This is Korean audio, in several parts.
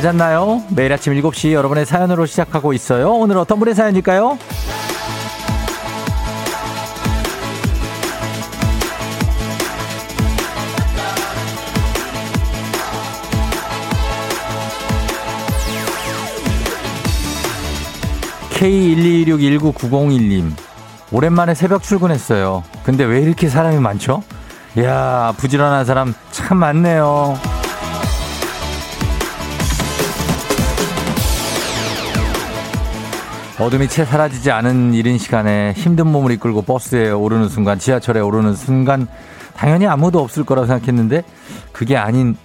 잘 잤나요? 매일 아침 7시 여러분의 사연으로 시작하고 있어요. 오늘 어떤 분의 사연일까요? K1261990님 오랜만에 새벽 출근했어요. 근데 왜 이렇게 사람이 많죠? 이야 부지런한 사람 참 많네요. 어둠이 채 사라지지 않은 이른 시간에 힘든 몸을 이끌고 버스에 오르는 순간, 지하철에 오르는 순간, 당연히 아무도 없을 거라고 생각했는데, 그게 아닌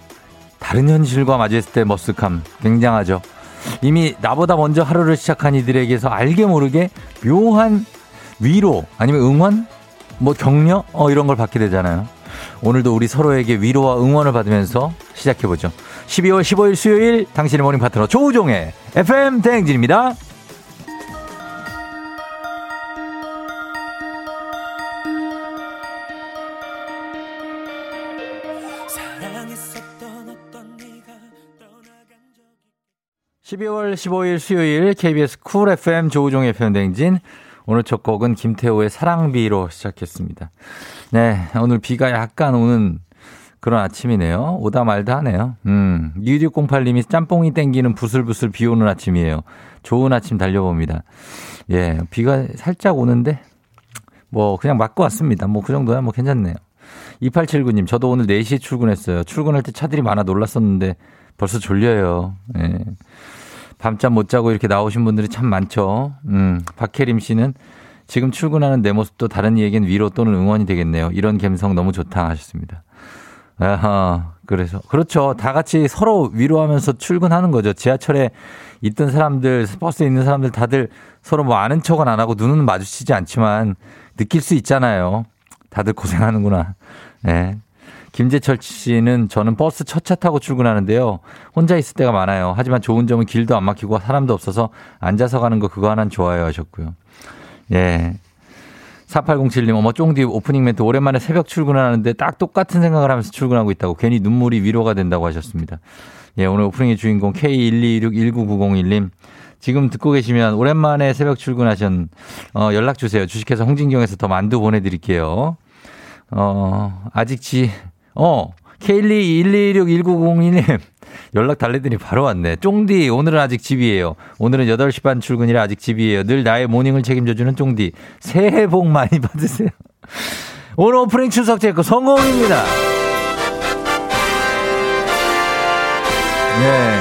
다른 현실과 마주했을 때 머쓱함, 굉장하죠. 이미 나보다 먼저 하루를 시작한 이들에게서 알게 모르게 묘한 위로, 아니면 응원? 뭐 격려? 어, 이런 걸 받게 되잖아요. 오늘도 우리 서로에게 위로와 응원을 받으면서 시작해보죠. 12월 15일 수요일 당신의 모닝 파트너 조우종의 FM 대행진입니다. 12월 15일 수요일 KBS 쿨 FM 조우종의 FM 대행진 오늘 첫 곡은 김태우의 사랑비로 시작했습니다. 네, 오늘 비가 약간 오는 그런 아침이네요. 오다 말다 하네요. 음, 6608님이 짬뽕이 땡기는 부슬부슬 비 오는 아침이에요. 좋은 아침 달려봅니다. 예, 비가 살짝 오는데 뭐 그냥 맞고 왔습니다. 뭐 그 정도야 뭐 괜찮네요. 2879님, 저도 오늘 4시에 출근했어요. 출근할 때 차들이 많아 놀랐었는데 벌써 졸려요. 예. 밤잠 못 자고 이렇게 나오신 분들이 참 많죠. 음, 박혜림 씨는 지금 출근하는 내 모습도 다른 이에겐 위로 또는 응원이 되겠네요. 이런 감성 너무 좋다 하셨습니다. 아하, 그래서. 그렇죠. 다 같이 서로 위로하면서 출근하는 거죠. 지하철에 있던 사람들, 버스에 있는 사람들 다들 서로 뭐 아는 척은 안 하고 눈은 마주치지 않지만 느낄 수 있잖아요. 다들 고생하는구나. 예. 네. 김재철 씨는 저는 버스 첫차 타고 출근하는데요. 혼자 있을 때가 많아요. 하지만 좋은 점은 길도 안 막히고 사람도 없어서 앉아서 가는 거 그거 하나는 좋아요 하셨고요. 예. 4807님, 어머, 쫑디 오프닝 멘트 오랜만에 새벽 출근하는데 딱 똑같은 생각을 하면서 출근하고 있다고 괜히 눈물이 위로가 된다고 하셨습니다. 예, 오늘 오프닝의 주인공 K126-19901님. 지금 듣고 계시면 오랜만에 새벽 출근하신, 어, 연락 주세요. 주식회사 홍진경에서 더 만두 보내드릴게요. 어, 아직 지, 어, K121261901님 연락 달래더니 바로 왔네. 쫑디 오늘은 아직 집이에요. 오늘은 8시 반 출근이라 아직 집이에요. 늘 나의 모닝을 책임져주는 쫑디. 새해 복 많이 받으세요. 오늘 오프닝 출석 체크 성공입니다. 네.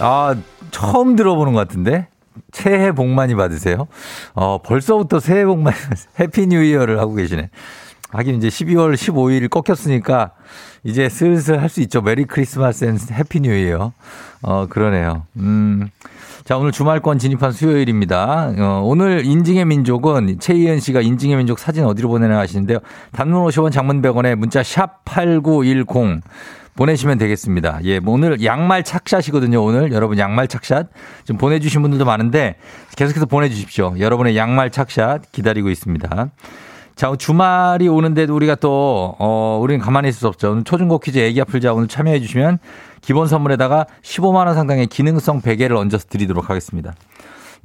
아, 처음 들어보는 것 같은데? 새해 복 많이 받으세요. 어, 벌써부터 새해 복 많이, happy new year를 하고 계시네. 하긴 이제 12월 15일 꺾였으니까 이제 슬슬 할 수 있죠. Merry Christmas and happy new year. 어, 그러네요. 음. 자, 오늘 주말권 진입한 수요일입니다. 어, 오늘 인증의 민족은 최희연 씨가 인증의 민족 사진 어디로 보내나 하시는데요. 단문 50원 장문 100원에 문자 샵 8910 보내시면 되겠습니다. 예, 뭐 오늘 양말 착샷이거든요. 오늘 여러분 양말 착샷 좀 보내주신 분들도 많은데 계속해서 보내주십시오. 여러분의 양말 착샷 기다리고 있습니다. 자, 주말이 오는데 도 우리가 또, 어, 우리는 가만히 있을 수 없죠. 오늘 초중고 퀴즈 애기야 풀자 오늘 참여해 주시면 기본 선물에다가 15만원 상당의 기능성 베개를 얹어서 드리도록 하겠습니다.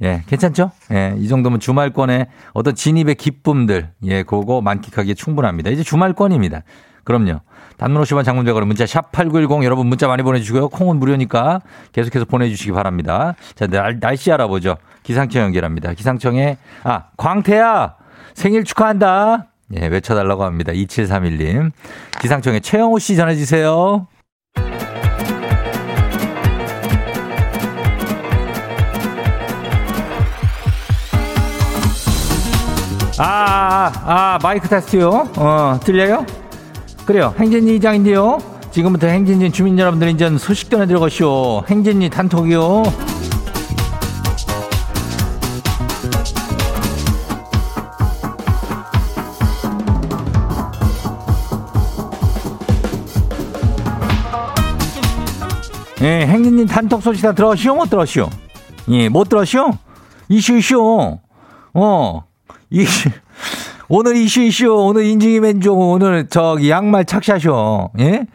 예, 괜찮죠? 예, 이 정도면 주말권에 어떤 진입의 기쁨들, 예, 그거 만끽하기에 충분합니다. 이제 주말권입니다. 그럼요. 단문 50원 장문백으로 문자 샵 8910 여러분 문자 많이 보내주시고요. 콩은 무료니까 계속해서 보내주시기 바랍니다. 자, 날, 날씨 알아보죠. 기상청 연결합니다. 기상청에, 아, 광태야! 생일 축하한다. 예, 외쳐달라고 합니다. 2731님. 기상청에 최영호 씨 전해주세요. 아, 아, 아, 마이크 테스트요? 어, 들려요? 그래요. 행진이 이장인데요. 지금부터 행진이 주민 여러분들 이제 소식 전해드려 가시오. 행진이 단톡이요. 예, 행진님 단톡 소식 다 들었시오? 못 들었시오? 예, 못 들었시오? 이슈, 이슈. 어, 이슈. 오늘 이슈, 이슈. 오늘 인증이 맨종 오늘 저기 양말 착샷이요. 예?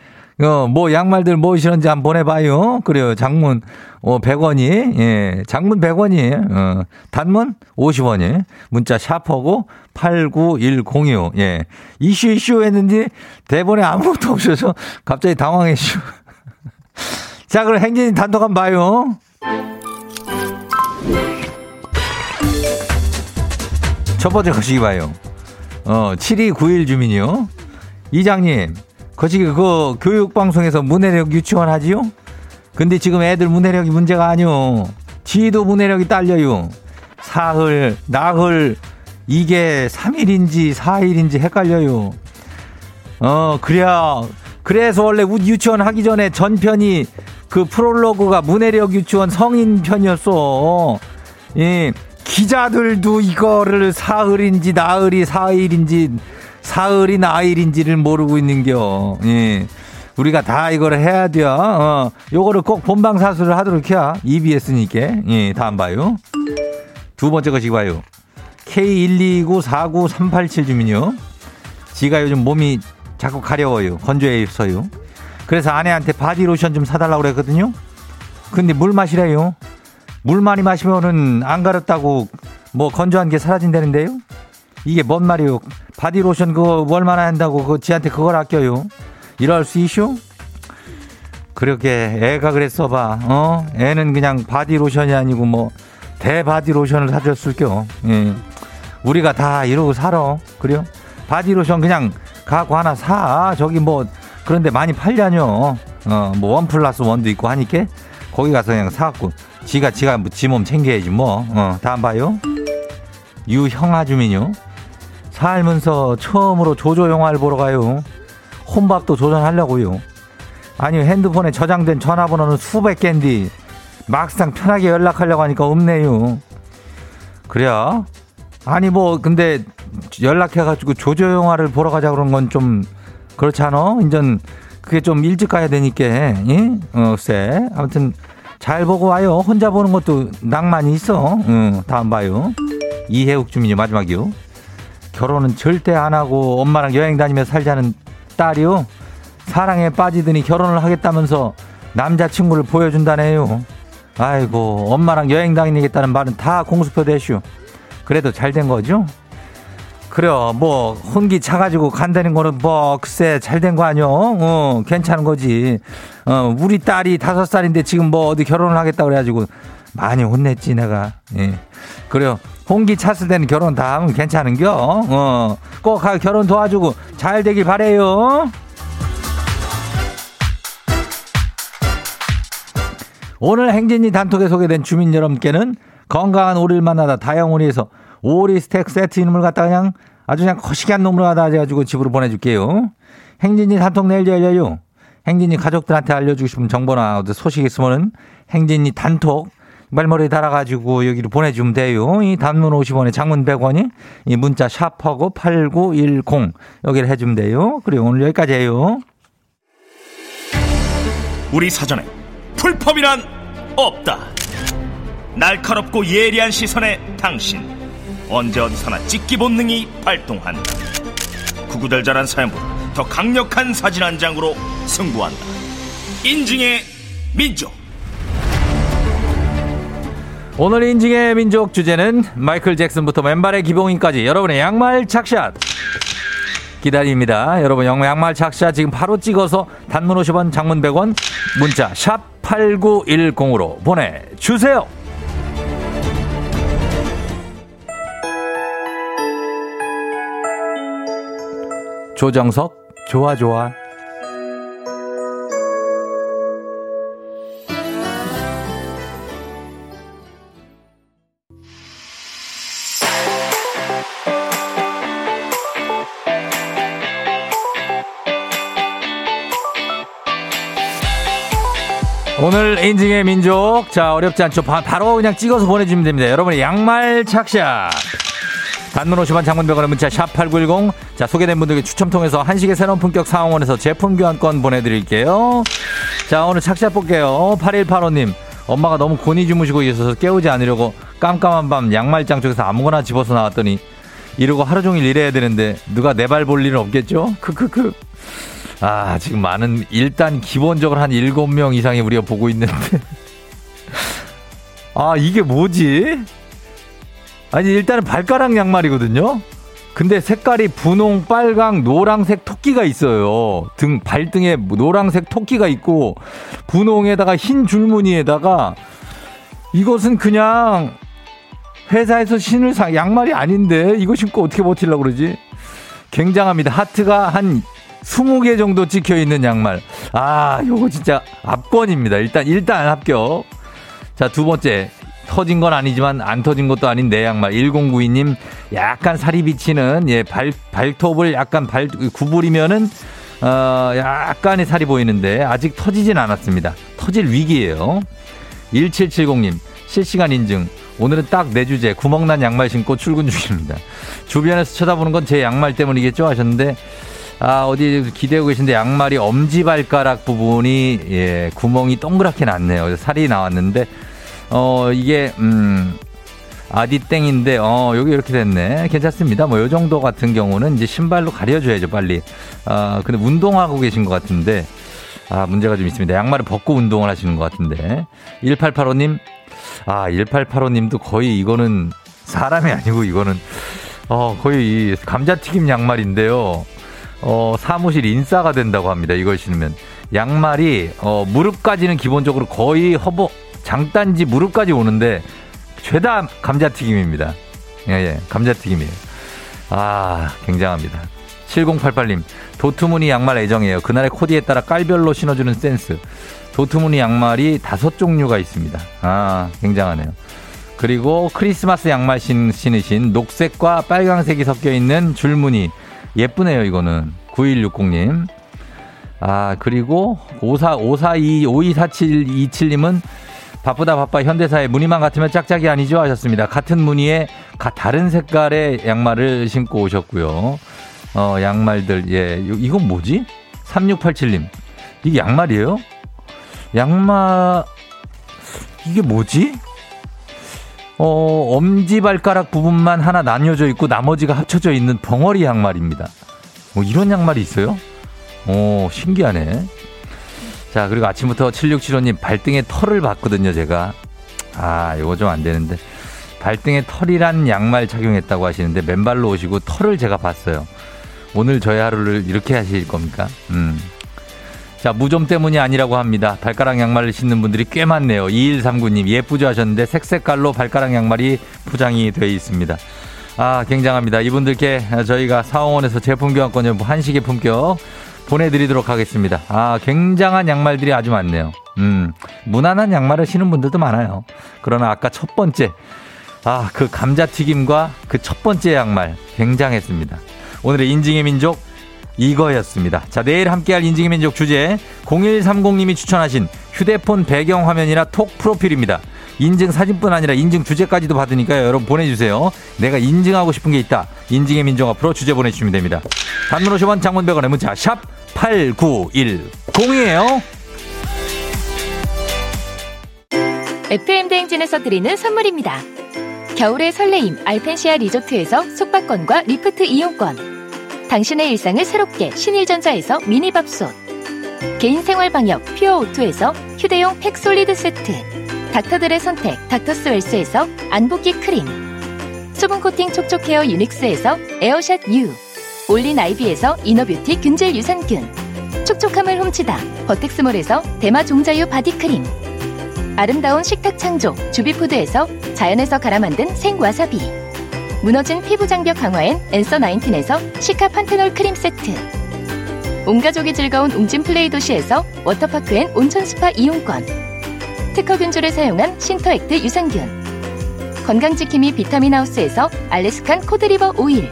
어, 뭐 양말들 뭐시는지 한번 보내봐요. 그래요. 장문, 어, 100원이, 예, 장문 100원이, 어, 단문 50원이, 문자 샤퍼고 89106, 예. 이슈 이슈 했는지 대본에 아무것도 없어서 갑자기 당황했슈. 자, 그럼 행진이 단독 한번 봐요. 첫 번째 거시기 봐요. 어, 7291 주민이요. 이장님, 거시기 그 교육방송에서 문해력 유치원 하지요? 근데 지금 애들 문해력이 문제가 아니요. 지도 문해력이 딸려요. 사흘, 나흘, 이게 3일인지 4일인지 헷갈려요. 어, 그래야, 그래서 원래 유치원 하기 전에 전편이 그 프롤로그가 문해력 유치원 성인 편이었어. 예, 기자들도 이거를 사흘인지 나흘이 사일인지 사흘이 나일인지를 모르고 있는겨. 예. 우리가 다 이거를 해야 돼요. 어, 요거를 꼭 본방 사수를 하도록 해야 EBS니까. 예, 다음 봐요. 두 번째 것이 봐요. K1294938 주민요. 지가 요즘 몸이 자꾸 가려워요. 건조해서요. 그래서 아내한테 바디로션 좀 사달라고 그랬거든요. 근데 물 마시래요. 물 많이 마시면은 안 가렵다고 뭐 건조한 게 사라진다는데요? 이게 뭔 말이요? 바디로션 그거 얼마나 한다고 그 지한테 그걸 아껴요? 이럴 수 있쇼? 그렇게 애가 그랬어 봐. 어? 애는 그냥 바디로션이 아니고 뭐 대바디로션을 사줬을 겨. 예. 우리가 다 이러고 살아. 그래요? 바디로션 그냥 갖고 하나 사. 저기 뭐 그런데 많이 팔려뇨. 어, 뭐 원 플러스 원도 있고 하니까 거기 가서 그냥 사갖고 지가 지가 뭐 지몸 챙겨야지 뭐. 어, 다음 봐요. 유형아 주민요. 살면서 처음으로 조조 영화를 보러 가요. 혼밥도 조전하려고요. 아니 핸드폰에 저장된 전화번호는 수백 개인데 막상 편하게 연락하려고 하니까 없네요. 그래요? 아니 뭐 근데 연락해가지고 조조 영화를 보러 가자 그런 건 좀 그렇잖아. 인전 그게 좀 일찍 가야 되니까. 예? 어, 쎄. 아무튼 잘 보고 와요. 혼자 보는 것도 낭만이 있어. 응, 다음 봐요. 이해욱 주민이 마지막이요. 결혼은 절대 안 하고 엄마랑 여행 다니며 살자는 딸이요. 사랑에 빠지더니 결혼을 하겠다면서 남자친구를 보여준다네요. 아이고, 엄마랑 여행 다니겠다는 말은 다 공수표 대슈. 그래도 잘 된 거죠? 그래요. 뭐 혼기 차가지고 간다는 거는 뭐 글쎄 잘 된 거 아니요. 어, 괜찮은 거지. 어, 우리 딸이 다섯 살인데 지금 뭐 어디 결혼을 하겠다 그래가지고 많이 혼냈지 내가. 예. 그래요. 홍기 찼을 때는 결혼 다 하면 괜찮은겨. 어, 꼭 결혼 도와주고 잘 되길 바래요. 오늘 행진이 단톡에 소개된 주민 여러분께는 건강한 오리를 만나다 다영오리에서 오리 스택 세트 이름을 갖다 그냥 아주 그냥 거시기한 놈으로 갖다 해가지고 집으로 보내줄게요. 행진이 단톡 내일 열려요. 행진이 가족들한테 알려주고 싶은 정보나 소식 있으면은 행진이 단톡 말머리에 달아가지고 여기로 보내주면 돼요. 이 단문 50원에 장문 100원이 이 문자 샵하고 8910 여기를 해주면 돼요. 그리고 오늘 여기까지 해요. 우리 사전에 풀펌이란 없다. 날카롭고 예리한 시선에 당신 언제 어디서나 찍기 본능이 발동한다. 구구절절한 사연보다 더 강력한 사진 한 장으로 승부한다. 인증의 민족. 오늘 인증의 민족 주제는 마이클 잭슨부터 맨발의 기봉인까지 여러분의 양말 착샷 기다립니다. 여러분 양말 착샷 지금 바로 찍어서 단문 50원 장문 100원 문자 샵 8910으로 보내 주세요. 조정석 좋아 좋아. 오늘 인증의 민족. 자 어렵지 않죠. 바, 로 그냥 찍어서 보내주면 됩니다. 여러분의 양말 착샷 단문 50원 장문병원의 문자 샵8910 자 소개된 분들께 추첨 통해서 한식의 새로운 품격 상황원에서 제품 교환권 보내드릴게요 자 오늘 착샷 볼게요 8185님 엄마가 너무 곤히 주무시고 있어서 깨우지 않으려고 깜깜한 밤 양말장 쪽에서 아무거나 집어서 나왔더니 이러고 하루 종일 일해야 되는데 누가 내 발 볼 일은 없겠죠? 크크크 아, 지금 많은, 일단 기본적으로 한 7명 이상이 우리가 보고 있는데. 아, 이게 뭐지? 아니, 일단은 발가락 양말이거든요? 근데 색깔이 분홍, 빨강, 노랑색 토끼가 있어요. 등, 발등에 노랑색 토끼가 있고, 분홍에다가 흰 줄무늬에다가, 이것은 그냥 회사에서 신을 사, 양말이 아닌데, 이거 신고 어떻게 버틸려고 그러지? 굉장합니다. 하트가 한 20개 정도 찍혀 있는 양말. 아, 요거 진짜 압권입니다. 일단, 일단 합격. 자, 두 번째. 터진 건 아니지만 안 터진 것도 아닌 내 양말. 1092님, 약간 살이 비치는, 예, 발, 발톱을 약간 발, 구부리면은, 어, 약간의 살이 보이는데, 아직 터지진 않았습니다. 터질 위기예요 1770님, 실시간 인증. 오늘은 딱 내 주제, 구멍난 양말 신고 출근 중입니다. 주변에서 쳐다보는 건 제 양말 때문이겠죠? 하셨는데, 아, 어디 기대고 계신데 양말이 엄지발가락 부분이, 예, 구멍이 동그랗게 났네요. 살이 나왔는데, 어, 이게, 음, 아디땡인데, 어, 여기 이렇게 됐네. 괜찮습니다. 뭐, 요 정도 같은 경우는 이제 신발로 가려줘야죠, 빨리. 아, 근데 운동하고 계신 것 같은데, 아, 문제가 좀 있습니다. 양말을 벗고 운동을 하시는 것 같은데. 1885님, 아, 1885님도 거의 이거는 사람이 아니고 이거는, 어, 거의 감자튀김 양말인데요. 어, 사무실 인싸가 된다고 합니다. 이걸 신으면. 양말이, 어, 무릎까지는 기본적으로 거의 허벅, 장단지 무릎까지 오는데 죄다 감자튀김입니다. 예, 예, 감자튀김이에요. 아, 굉장합니다. 7088님, 도트무늬 양말 애정이에요. 그날의 코디에 따라 깔별로 신어주는 센스. 도트무늬 양말이 다섯 종류가 있습니다. 아, 굉장하네요. 그리고 크리스마스 양말 신, 신으신 녹색과 빨강색이 섞여 있는 줄무늬. 예쁘네요, 이거는. 9160님. 아, 그리고 54, 542, 524727님은 바쁘다 바빠 현대사의 무늬만 같으면 짝짝이 아니죠 하셨습니다. 같은 무늬에 다른 색깔의 양말을 신고 오셨고요. 어, 양말들, 예. 이건 뭐지? 3687님. 이게 양말이에요? 양말, 이게 뭐지? 어, 엄지발가락 부분만 하나 나뉘어져 있고 나머지가 합쳐져 있는 벙어리 양말입니다. 뭐 이런 양말이 있어요? 오, 신기하네. 자, 그리고 아침부터 7675님 발등에 털을 봤거든요, 제가. 아, 이거 좀 안 되는데. 발등에 털이란 양말 착용했다고 하시는데 맨발로 오시고 털을 제가 봤어요. 오늘 저의 하루를 이렇게 하실 겁니까? 음. 자, 무좀 때문이 아니라고 합니다. 발가락 양말을 신는 분들이 꽤 많네요. 2139님, 예쁘죠 하셨는데 색색깔로 발가락 양말이 포장이 되어 있습니다. 아, 굉장합니다. 이분들께 저희가 사원에서 제품 교환권을 한식의 품격 보내드리도록 하겠습니다. 아, 굉장한 양말들이 아주 많네요. 음, 무난한 양말을 신는 분들도 많아요. 그러나 아까 첫 번째, 아, 그 감자튀김과 그 첫 번째 양말 굉장했습니다. 오늘의 인증의 민족 이거였습니다. 자, 내일 함께할 인증의 민족 주제 0130님이 추천하신 휴대폰 배경 화면이나 톡 프로필입니다. 인증 사진뿐 아니라 인증 주제까지도 받으니까요. 여러분 보내주세요. 내가 인증하고 싶은 게 있다. 인증의 민족 앞으로 주제 보내주시면 됩니다. 단문 50원 장문 100원의 문자 샵 8910이에요. FM 대행진에서 드리는 선물입니다. 겨울의 설레임 알펜시아 리조트에서 숙박권과 리프트 이용권 당신의 일상을 새롭게 신일전자에서 미니밥솥 개인생활 방역 퓨어오투에서 휴대용 팩솔리드 세트 닥터들의 선택 닥터스웰스에서 안붓기 크림. 수분 코팅 촉촉헤어 유닉스에서 에어샷 U. 올린 아이비에서 이너뷰티 균질 유산균. 촉촉함을 훔치다. 버텍스몰에서 대마 종자유 바디크림. 아름다운 식탁 창조 주비푸드에서 자연에서 갈아 만든 생와사비. 무너진 피부 장벽 강화엔 앤서 나인틴에서 시카 판테놀 크림 세트. 온 가족이 즐거운 웅진 플레이 도시에서 워터파크 and 온천 스파 이용권 특허 균주를 사용한 신터액트 유산균. 건강지킴이 비타민하우스에서 Alaskan cod liver oil.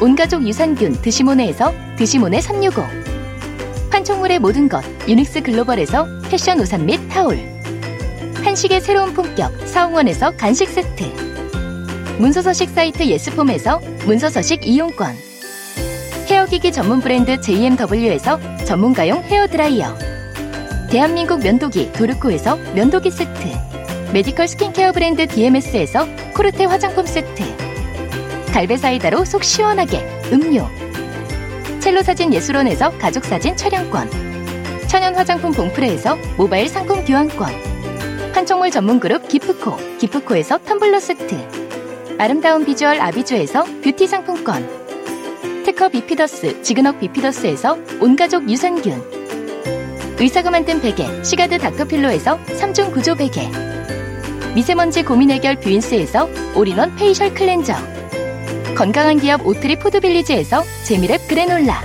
온가족 유산균 드시모네에서 드시모네 365 판촉물의 모든 것 유닉스 글로벌에서 패션 우산 및 타올. 한식의 새로운 품격 사홍원에서 간식 세트. 문서서식 사이트 예스폼에서 문서서식 이용권. 헤어기기 전문 브랜드 JMW에서 전문가용 헤어드라이어 대한민국 면도기 도르코에서 면도기 세트 메디컬 스킨케어 브랜드 DMS에서 코르테 화장품 세트 갈배사이다로 속 시원하게 음료 첼로 사진 예술원에서 가족 사진 촬영권. 천연 화장품 봉프레에서 모바일 상품 교환권. 판촉물 전문 그룹 기프코, 기프코에서 텀블러 세트. 아름다운 비주얼 아비주에서 뷰티 상품권. 특허 비피더스, 지근억 비피더스에서 온가족 유산균. 의사가 만든 베개, 시가드 닥터필로에서 3중 구조 베개. 미세먼지 고민 해결 뷰인스에서 올인원 페이셜 클렌저. 건강한 기업 오트리 포드빌리지에서 재미랩 그래놀라.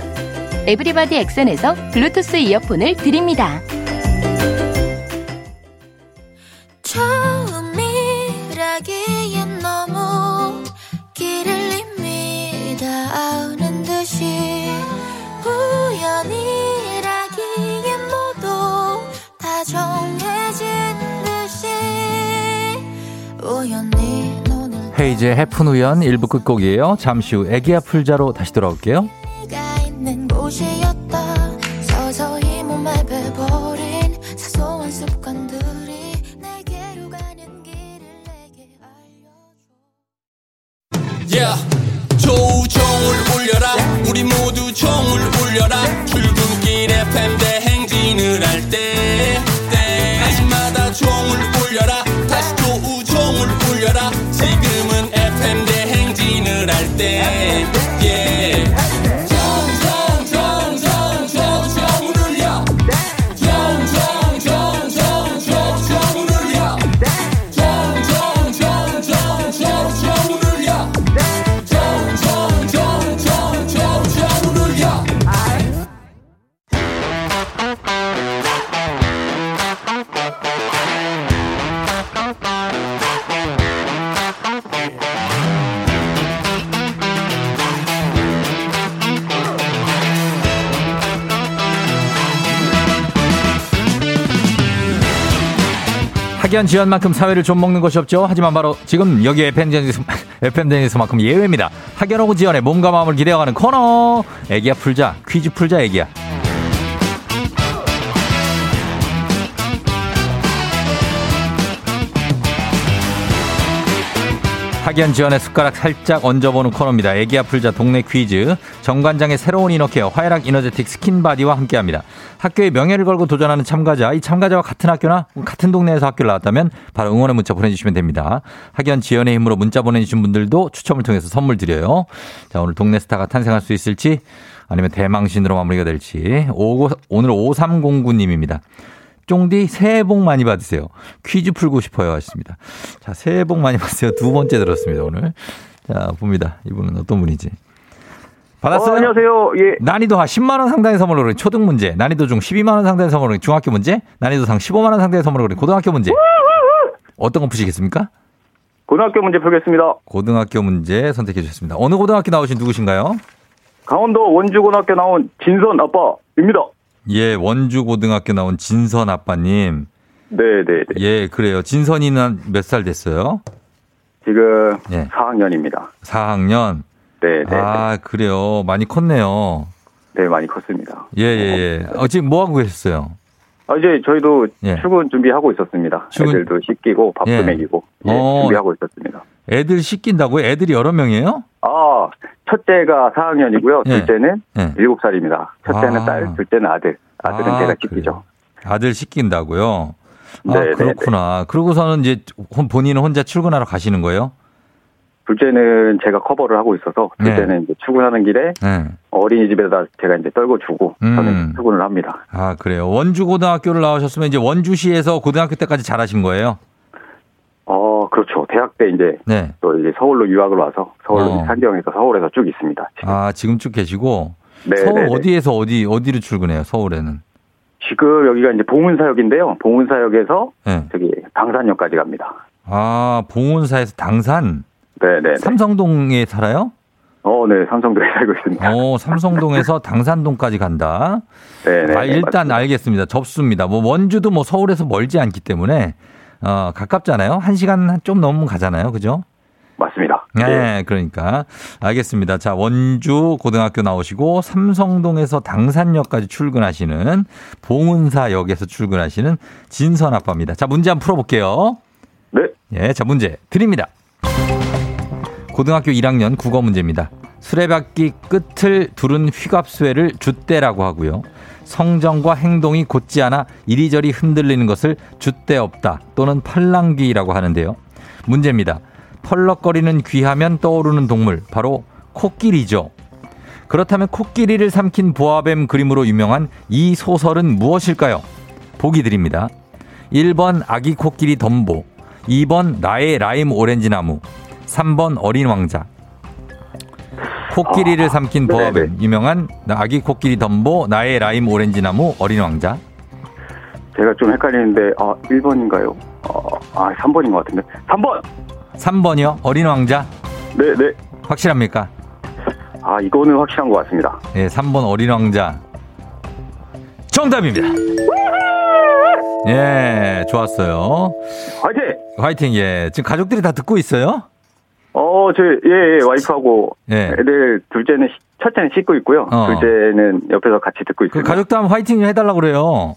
에브리바디 엑센에서 블루투스 이어폰을 드립니다. 이즈의 해픈 우연 1부 끝곡이에요. 잠시 후 애기야 풀자로 다시 돌아올게요. 지연만큼 사회를 좀 먹는 것이 없죠. 하지만 바로 지금 여기 FM 대행진에서만큼 예외입니다. 학연하고 지연의 몸과 마음을 기대어가는 코너. 애기야 풀자. 퀴즈 풀자 애기야. 학연 지연의 숟가락 살짝 얹어보는 코너입니다. 애기야 풀자 동네 퀴즈. 정관장의 새로운 이너케어 화애락 이너제틱 스킨바디와 함께합니다. 학교의 명예를 걸고 도전하는 참가자, 이 참가자와 같은 학교나 같은 동네에서 학교를 나왔다면 바로 응원의 문자 보내주시면 됩니다. 학연 지연의 힘으로 문자 보내주신 분들도 추첨을 통해서 선물 드려요. 자, 오늘 동네 스타가 탄생할 수 있을지 아니면 대망신으로 마무리가 될지. 오, 오늘 5309님입니다. 쫑디 새해 복 많이 받으세요. 퀴즈 풀고 싶어요 하셨습니다. 자, 새해 복 많이 받으세요. 두 번째 들었습니다, 오늘. 자, 봅니다. 이분은 어떤 분이지. 받았어요? 어, 안녕하세요. 예. 난이도 하 10만 원 상당의 선물로 그린 초등 문제, 난이도 중 12만 원 상당의 선물로 그린 중학교 문제, 난이도 상 15만 원 상당의 선물로 그린 고등학교 문제. 어떤 거 푸시겠습니까? 고등학교 문제 풀겠습니다. 고등학교 문제 선택해 주셨습니다. 어느 고등학교 나오신 누구신가요? 강원도 원주고등학교 나온 진선 아빠입니다. 예, 원주 고등학교 나온 진선 아빠님. 네 네 네. 예, 그래요. 진선이는 몇 살 됐어요? 지금 예. 4학년입니다. 4학년. 네 네. 아, 그래요. 많이 컸네요. 네, 많이 컸습니다. 예, 예, 예. 어, 지금 뭐 하고 계셨어요? 아, 이제 저희도 예. 출근 준비하고 있었습니다. 출근- 애들도 씻기고 밥도 예. 먹이고 예, 어. 준비하고 있었습니다. 애들 씻긴다고요? 애들이 여러 명이에요? 아, 첫째가 4학년이고요. 예. 둘째는 예. 7살입니다. 첫째는 아. 딸, 둘째는 아들. 아들은 아, 제가 그래요. 씻기죠. 아들 씻긴다고요? 아, 네, 네, 그렇구나. 그러고서는 이제 혼- 본인은 혼자 출근하러 가시는 거예요? 둘째는 제가 커버를 하고 있어서 네. 둘째는 이제 출근하는 길에 네. 어린이집에다 제가 이제 떨궈 주고 음. 저는 출근을 합니다. 아, 그래요. 원주 고등학교를 나오셨으면 이제 원주시에서 고등학교 때까지 잘하신 거예요? 어, 그렇죠. 대학 때 이제 네. 또 이제 서울로 유학을 와서 서울로 어. 산지영에서 서울에서 쭉 있습니다. 지금. 아, 지금 쭉 계시고 네, 서울 네, 네. 어디에서 어디 어디로 출근해요? 서울에는. 지금 여기가 이제 봉은사역인데요. 봉은사역에서 네. 저기 당산역까지 갑니다. 아, 봉온사에서 당산 네, 네, 네. 삼성동에 살아요? 어, 네, 삼성도에 살고 있습니다. 어, 삼성동에서 당산동까지 간다. 네, 네. 아, 네, 일단 맞습니다. 알겠습니다. 접수입니다. 뭐 원주도 뭐 서울에서 멀지 않기 때문에 어, 가깝잖아요. 한 시간 좀 넘으면 가잖아요. 그죠? 맞습니다. 네, 그러니까 알겠습니다. 자, 원주 고등학교 나오시고 삼성동에서 당산역까지 출근하시는 봉은사역에서 출근하시는 진선 아빠입니다. 자, 문제 한번 풀어볼게요. 네. 예, 자, 문제 드립니다. 고등학교 1학년 국어 문제입니다. 수레바퀴 끝을 두른 휘갑수회를 줏대라고 하고요. 성정과 행동이 곧지 않아 이리저리 흔들리는 것을 줏대 없다 또는 팔랑귀라고 하는데요. 문제입니다. 펄럭거리는 귀하면 떠오르는 동물 바로 코끼리죠. 그렇다면 코끼리를 삼킨 보아뱀 그림으로 유명한 이 소설은 무엇일까요? 보기 드립니다. 1번 아기 코끼리 덤보, 2번 나의 라임 오렌지 나무, 3번 어린 왕자. 코끼리를 삼킨 네네네. 보아뱀 유명한 아기 코끼리 덤보, 나의 라임 오렌지 나무, 어린 왕자. 제가 좀 헷갈리는데, 아, 1번인가요? 어, 아, 3번인 것 같은데. 3번! 3번이요. 어린 왕자. 네, 네. 확실합니까? 아, 이거는 확실한 것 같습니다. 예, 3번 어린 왕자. 정답입니다. 예, 좋았어요. 화이팅! 화이팅, 예. 지금 가족들이 다 듣고 있어요? 어, 저, 예, 예, 와이프하고, 예. 애들, 둘째는, 시- 첫째는 씻고 있고요. 어. 둘째는 옆에서 같이 듣고 그 있습니다. 가족도 한번 화이팅 좀 해달라고 그래요.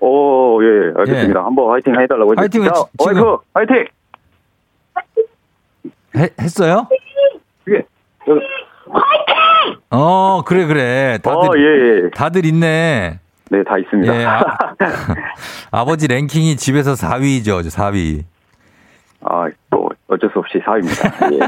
오, 예, 알겠습니다. 한번 화이팅 해달라고. 화이팅을 자, 와이프, 화이팅! 해- 했어요? 예. 여기. 어, 그래, 그래. 다들, 어, 예, 예. 다들 있네. 네, 다 있습니다. 예. 아, 아버지 랭킹이 집에서 4위죠, 4위. 아, 또 어쩔 수 없이 사입니다. 예.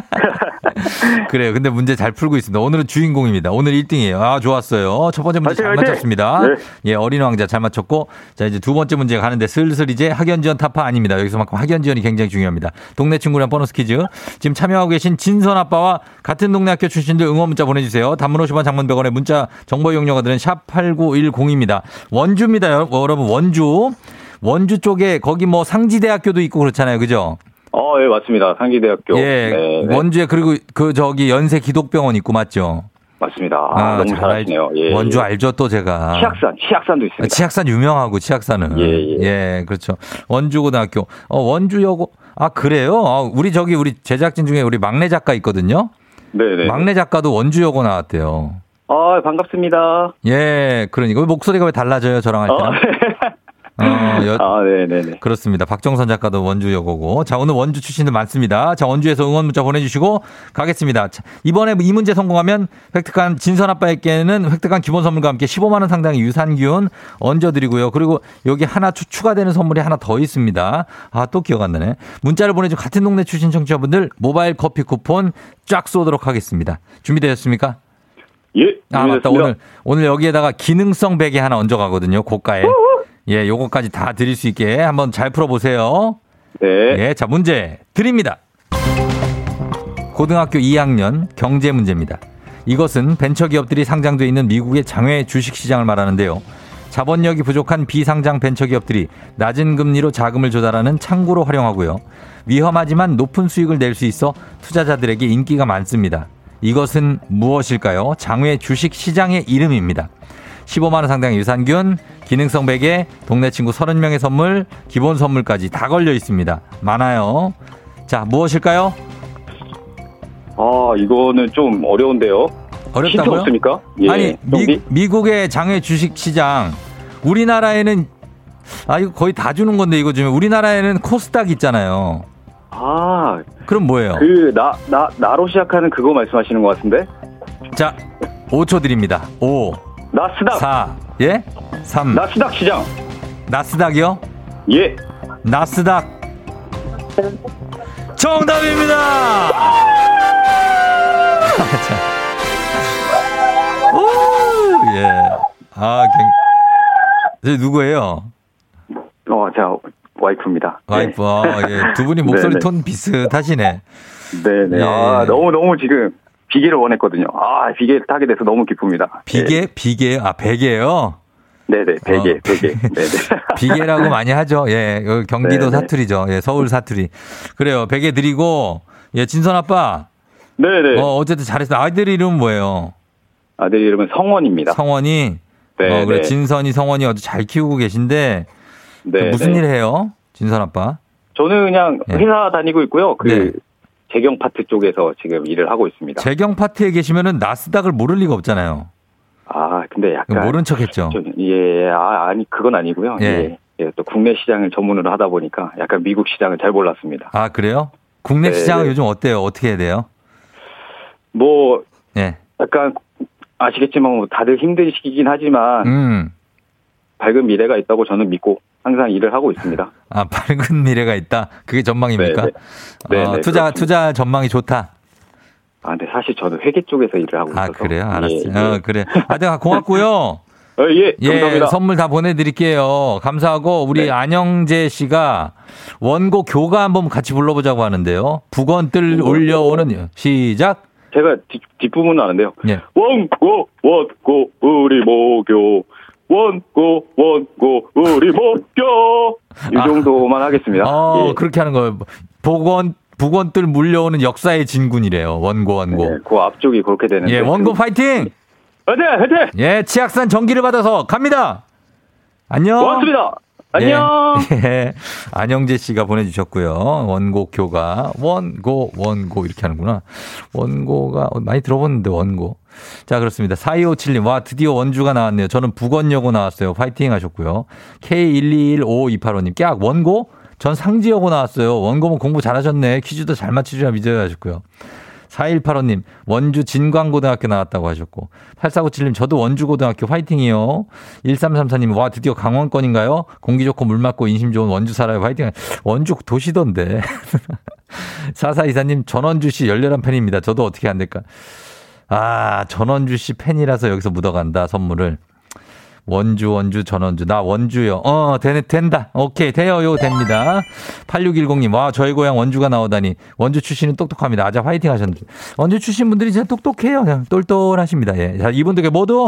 그래요. 근데 문제 잘 풀고 있습니다. 오늘은 주인공입니다. 오늘 1등이에요. 아, 좋았어요. 첫 번째 문제 잘! 맞췄습니다. 네. 예, 어린 왕자 잘 맞췄고. 자, 이제 두 번째 문제 가는데 슬슬 이제 학연 지원 타파 아닙니다. 여기서만큼 학연 지원이 굉장히 중요합니다. 동네 친구랑 보너스 퀴즈. 지금 참여하고 계신 진선 아빠와 같은 동네 학교 출신들 응원 문자 보내주세요. 단문 50원 장문 100원의 문자 정보 이용료가 드는 샵 8910입니다. 원주입니다. 여- 여러분, 원주. 원주 쪽에 거기 뭐 상지대학교도 있고 그렇잖아요. 그죠? 어, 예, 맞습니다. 상기대학교. 예. 네, 네. 원주에 그리고 그 저기 연세 기독병원 있고 맞죠? 맞습니다. 아, 너무 잘 잘하시네요. 알- 예. 원주 예. 알죠 또 제가. 치악산, 치악산도 있습니다. 치악산 유명하고 치악산은. 예, 예. 그렇죠. 원주고등학교. 어, 원주여고. 아, 그래요? 아, 우리 저기 우리 제작진 중에 우리 막내 작가 있거든요. 네네. 막내 작가도 원주여고 나왔대요. 아, 반갑습니다. 예, 그러니까 왜 목소리가 왜 달라져요, 저랑 할 어, 때랑? 어, 여- 아, 네네네. 그렇습니다. 박정선 작가도 원주 여고고. 자, 오늘 원주 출신들 많습니다. 자, 원주에서 응원 문자 보내주시고 가겠습니다. 자, 이번에 이 문제 성공하면 획득한 진선 아빠에게는 획득한 기본 선물과 함께 15만원 상당의 유산균 얹어드리고요. 그리고 여기 하나 추, 추가되는 선물이 하나 더 있습니다. 아, 또 기억 안 나네. 문자를 보내준 같은 동네 출신 청취자분들 모바일 커피 쿠폰 쫙 쏘도록 하겠습니다. 준비되셨습니까? 예. 아, 맞다. 준비됐습니다. 오늘, 오늘 여기에다가 기능성 베개 하나 얹어가거든요. 고가에. 예, 요거까지 다 드릴 수 있게 한번 잘 풀어보세요. 네. 예, 자, 문제 드립니다. 고등학교 2학년 경제 문제입니다. 이것은 벤처기업들이 상장돼 있는 미국의 장외 주식시장을 말하는데요. 자본력이 부족한 비상장 벤처기업들이 낮은 금리로 자금을 조달하는 창구로 활용하고요. 위험하지만 높은 수익을 낼 수 있어 투자자들에게 인기가 많습니다. 이것은 무엇일까요? 장외 주식 시장의 이름입니다. 15만원 상당의 유산균, 기능성 베개, 동네 친구 30명의 선물, 기본 선물까지 다 걸려 있습니다. 많아요. 자, 무엇일까요? 아, 이거는 좀 어려운데요. 어렵다고요? 없습니까? 예. 아니, 좀 미, 미국의 장외 주식 시장, 우리나라에는, 아, 이거 거의 다 주는 건데, 이거 좀, 우리나라에는 코스닥 있잖아요. 아, 그럼 뭐예요? 그, 나, 나, 나 로 시작하는 그거 말씀하시는 것 같은데? 자, 5초 드립니다. 5, 나스닥! 4, 예? 3, 나스닥 시장! 나스닥이요? 예! 나스닥. 정답입니다! 자. 오, 예. 아, 갱... 저 누구예요? 어, 자, 와이프입니다. 와이프. 아, 예. 두 분이 목소리. 톤 비슷하시네. 네네. 예. 아, 너무너무 지금 비계를 원했거든요. 아, 비계를 타게 돼서 너무 기쁩니다. 비계? 비계? 아, 베개요? 네. 네네, 베개, 어. 베개. 네네. 비계라고 많이 하죠. 예. 여기 경기도 네네. 사투리죠. 예. 서울 사투리. 그래요. 베개 드리고, 예. 진선 아빠. 네네. 어, 어쨌든 잘했어. 아이들 이름 뭐예요? 아들 이름은 성원입니다. 성원이. 네, 어, 그래. 네. 진선이 성원이 아주 잘 키우고 계신데 네. 무슨 네. 일 해요? 진선 아빠? 저는 그냥 네. 회사 다니고 있고요. 그 네. 재경 파트 쪽에서 지금 일을 하고 있습니다. 재경 파트에 계시면은 나스닥을 모를 리가 없잖아요. 아, 근데 약간 모른 척했죠. 좀, 예, 아, 아니 그건 아니고요. 예. 예. 예, 또 국내 시장을 전문으로 하다 보니까 약간 미국 시장을 잘 몰랐습니다. 아, 그래요? 국내 네, 시장은 네. 요즘 어때요? 어떻게 해야 돼요? 뭐 예. 약간 아시겠지만 뭐 다들 힘든 시기긴 하지만 음. 밝은 미래가 있다고 저는 믿고 항상 일을 하고 있습니다. 아, 밝은 미래가 있다. 그게 전망입니까? 네, 네. 어, 투자, 그렇습니다. 투자 전망이 좋다. 아, 근데 사실 저는 회계 쪽에서 일을 하고 있어서. 아, 그래요? 알았어요. 예, 예. 어, 그래. 하여튼 고맙고요. 어, 예, 예, 감사합니다. 선물 다 보내드릴게요. 감사하고, 우리 네. 안영재 씨가 원고 교가 한번 같이 불러보자고 하는데요. 북원뜰 올려오는, 시작. 제가 뒷, 뒷부분은 아는데요. 예. 원고, 원고, 우리 모교. 원고, 원고, 우리 모교. 이 아. 정도만 하겠습니다. 어, 예. 그렇게 하는 거예요. 북원, 북원뜰 물려오는 역사의 진군이래요. 원고, 원고. 예, 그 앞쪽이 그렇게 되는데. 예, 원고 파이팅! 화이팅! 화이팅! 예, 치악산 전기를 받아서 갑니다! 안녕! 고맙습니다. 안녕! 예, 예. 안영재 씨가 보내주셨고요. 원고 교가 원고 원고 이렇게 하는구나. 원고가 어, 많이 들어봤는데 원고. 자 그렇습니다. 4257님 와 드디어 원주가 나왔네요. 저는 북원여고 나왔어요. 파이팅 하셨고요. K121528호님 깍 원고? 전 상지여고 나왔어요. 원고면 공부 잘하셨네. 퀴즈도 잘 맞추리라 믿어요 하셨고요. 4185님, 원주 진광고등학교 나왔다고 하셨고, 8497님, 저도 원주고등학교 화이팅이요. 1334님, 와, 드디어 강원권인가요? 공기 좋고 물 맑고 인심 좋은 원주 살아요. 화이팅. 원주 도시던데. 4424님, 전원주 씨 열렬한 팬입니다. 저도 어떻게 안 될까? 아, 전원주 씨 팬이라서 여기서 묻어간다, 선물을. 원주, 원주, 전원주. 나 원주요. 어, 되, 된다. 오케이. 돼요. 요 됩니다. 8610님. 와, 저희 고향 원주가 나오다니. 원주 출신은 똑똑합니다. 아자 화이팅 하셨는데. 원주 출신 분들이 진짜 똑똑해요. 그냥 똘똘하십니다. 예. 자, 이분들께 모두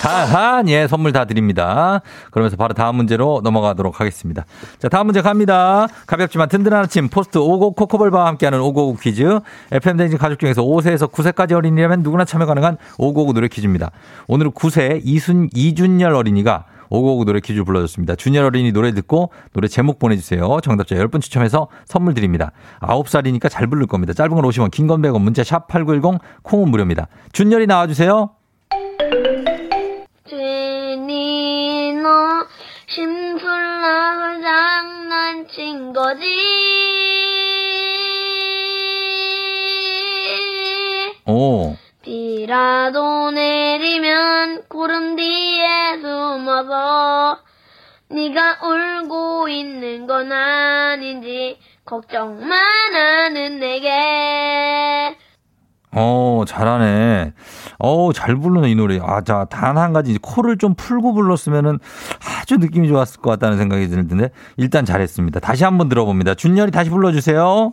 다한 예, 선물 다 드립니다. 그러면서 바로 다음 문제로 넘어가도록 하겠습니다. 자, 다음 문제 갑니다. 가볍지만 든든한 아침 포스트 오고 코코볼바와 함께하는 오고오 퀴즈. FM 댕진 가족 중에서 5세에서 9세까지 어린이라면 누구나 참여 가능한 오고오 노래 퀴즈입니다. 오늘은 9세 이순 이준열 어린이가 오고오고 노래 퀴즈 불러줬습니다. 준열 어린이 노래 듣고 노래 제목 보내주세요. 정답자 10분 추첨해서 선물 드립니다. 9살이니까 잘 부를 겁니다. 짧은 건 50원, 긴 건 100원, 문자 샵 8910, 콩은 무료입니다. 준열이 나와주세요. 너 심술나서 장난친 거지. 오. 비라도 내리면 구름 뒤에 숨어서 네가 울고 있는 건 아닌지 걱정만 하는 내게 어, 잘하네. 어, 잘 부르는 이 노래. 아, 자, 단 한 가지 코를 좀 풀고 불렀으면은 아주 느낌이 좋았을 것 같다는 생각이 드는데 일단 잘했습니다. 다시 한번 들어봅니다. 준열이 다시 불러주세요.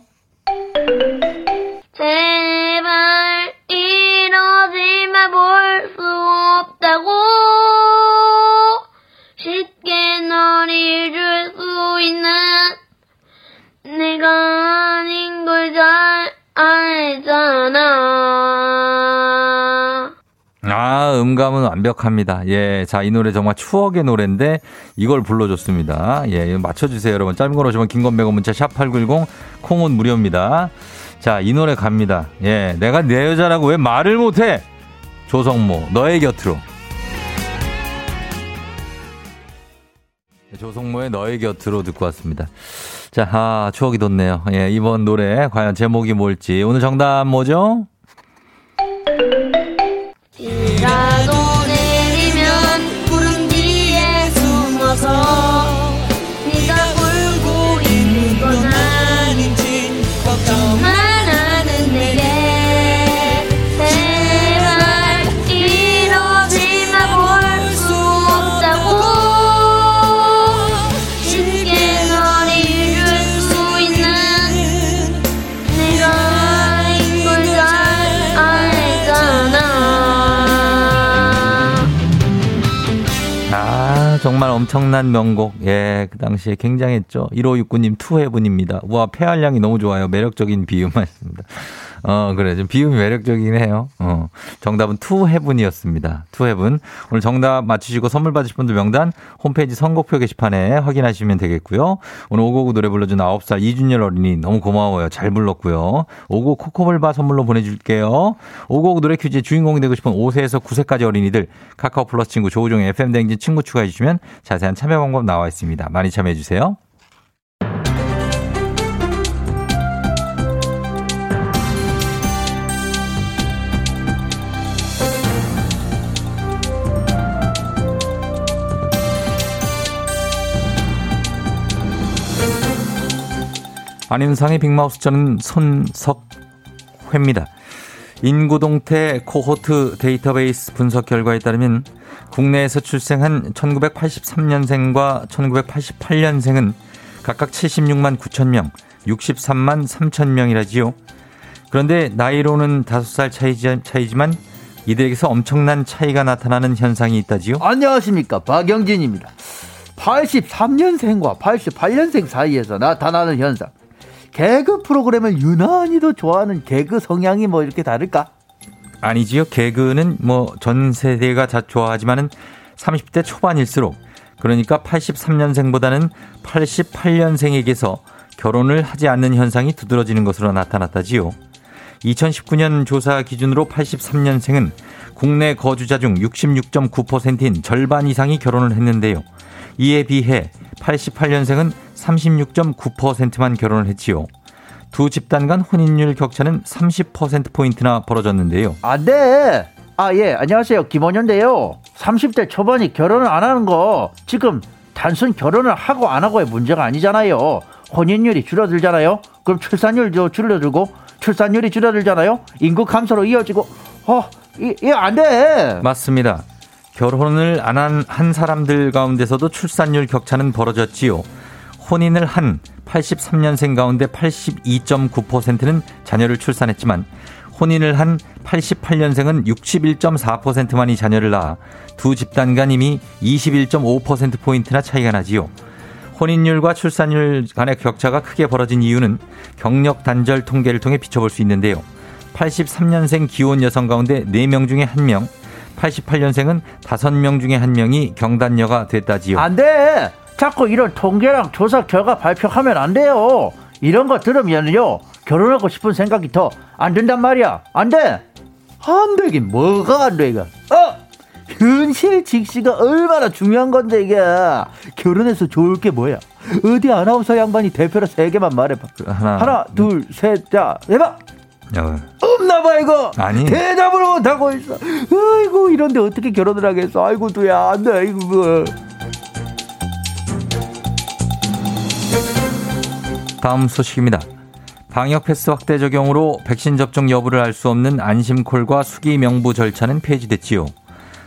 제발 없다고 쉽게 널 잊을 수 있는 내가 아닌 걸 잘 알잖아 아, 음감은 완벽합니다. 예. 자, 이 노래 정말 추억의 노래인데 이걸 불러줬습니다. 예. 맞춰주세요, 여러분. 짧은 걸 오시면 긴건 100원 문자 샵8910 콩은 무료입니다. 자, 이 노래 갑니다. 예. 내가 내 여자라고 왜 말을 못해? 조성모, 너의 곁으로. 조성모의 너의 곁으로 듣고 왔습니다. 자, 아, 추억이 돋네요. 예, 이번 노래 과연 제목이 뭘지. 오늘 정답 뭐죠? 엄청난 명곡. 예, 그 당시에 굉장했죠. 1569님 투해분입니다. 와, 폐활량이 너무 좋아요. 매력적인 비유 하셨습니다. 어, 그래. 좀 비음이 매력적이긴 해요. 어. 정답은 투해분이었습니다. 투해분. 오늘 정답 맞추시고 선물 받으실 분들 명단 홈페이지 선곡표 게시판에 확인하시면 되겠고요. 오늘 오고구 노래 불러준 9살 이준열 어린이 너무 고마워요. 잘 불렀고요. 오고 코코볼바 선물로 보내줄게요. 오고구 노래 퀴즈의 주인공이 되고 싶은 5세에서 9세까지 어린이들 카카오 플러스 친구 조우종의 FM 댕진 친구 추가해 주시면 자세한 참여 방법 나와 있습니다. 많이 참여해 주세요. 안윤상의 빅마우스 저는 손석회입니다. 인구동태 코호트 데이터베이스 분석 결과에 따르면 국내에서 출생한 1983년생과 1988년생은 각각 76만 9천 명, 63만 3천 명이라지요. 그런데 나이로는 5살 차이지, 차이지만 이들에게서 엄청난 차이가 나타나는 현상이 있다지요. 안녕하십니까 박영진입니다. 83년생과 88년생 사이에서 나타나는 현상. 개그 프로그램을 유난히도 좋아하는 개그 성향이 뭐 이렇게 다를까? 아니지요. 개그는 뭐 전 세대가 다 좋아하지만은 30대 초반일수록 그러니까 83년생보다는 88년생에게서 결혼을 하지 않는 현상이 두드러지는 것으로 나타났다지요. 2019년 조사 기준으로 83년생은 국내 거주자 중 66.9%인 절반 이상이 결혼을 했는데요. 이에 비해 88년생은 36.9%만 결혼을 했지요. 두 집단 간 혼인율 격차는 30%포인트나 벌어졌는데요. 안 돼! 아, 예, 안녕하세요. 김원현인데요. 30대 초반이 결혼을 안 하는 거 지금 단순 결혼을 하고 안 하고의 문제가 아니잖아요. 혼인율이 줄어들잖아요. 그럼 출산율도 줄어들고 출산율이 줄어들잖아요. 인구 감소로 이어지고 어, 이, 이 안 돼. 맞습니다. 결혼을 안 한 한 사람들 가운데서도 출산율 격차는 벌어졌지요. 혼인을 한 83년생 가운데 82.9%는 자녀를 출산했지만 혼인을 한 88년생은 61.4%만이 자녀를 낳아 두 집단 간 이미 21.5%포인트나 차이가 나지요. 혼인율과 출산율 간의 격차가 크게 벌어진 이유는 경력 단절 통계를 통해 비춰볼 수 있는데요. 83년생 기혼 여성 가운데 4명 중에 1명, 88년생은 5명 중에 1명이 경단녀가 됐다지요. 안 돼. 자꾸 이런 통계랑 조사 결과 발표하면 안 돼요. 이런 거 들으면요. 결혼하고 싶은 생각이 더 안 든단 말이야. 안 돼. 안 되긴 뭐가 안 돼, 이거. 어! 현실 직시가 얼마나 중요한 건데, 이게. 결혼해서 좋을 게 뭐야? 어디 아나운서 양반이 대표로 세 개만 말해봐. 하나, 하나, 둘, 셋, 자, 해봐. 어, 없나 봐, 이거. 아니. 대답을 못하고 있어. 아이고, 이런데 어떻게 결혼을 하겠어. 아이고, 두야, 안 돼, 아이고, 다음 소식입니다. 방역 패스 확대 적용으로 백신 접종 여부를 알 수 없는 안심콜과 수기 명부 절차는 폐지됐지요.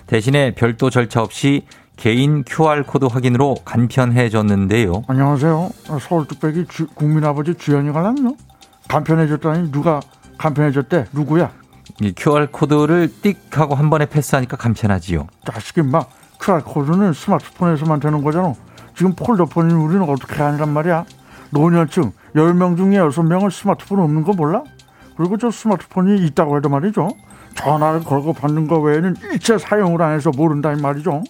대신에 별도 절차 없이 개인 QR코드 확인으로 간편해졌는데요. 안녕하세요. 서울 뚝배기 주- 국민 아버지 주연이가 났요. 간편해졌다니 누가 간편해졌대? 누구야? 이 QR코드를 띡 하고 한 번에 패스하니까 간편하지요. 자식이 막 QR 코드는 스마트폰에서만 되는 거잖아. 지금 폴더폰인 우리는 어떻게 하느란 말이야? 노년층 10명 중에 6명은 스마트폰 없는 거 몰라? 그리고 저 스마트폰이 있다고 해도 말이죠. 전화를 걸고 받는 거 외에는 일체 사용을 안 해서 모른다 이 말이죠.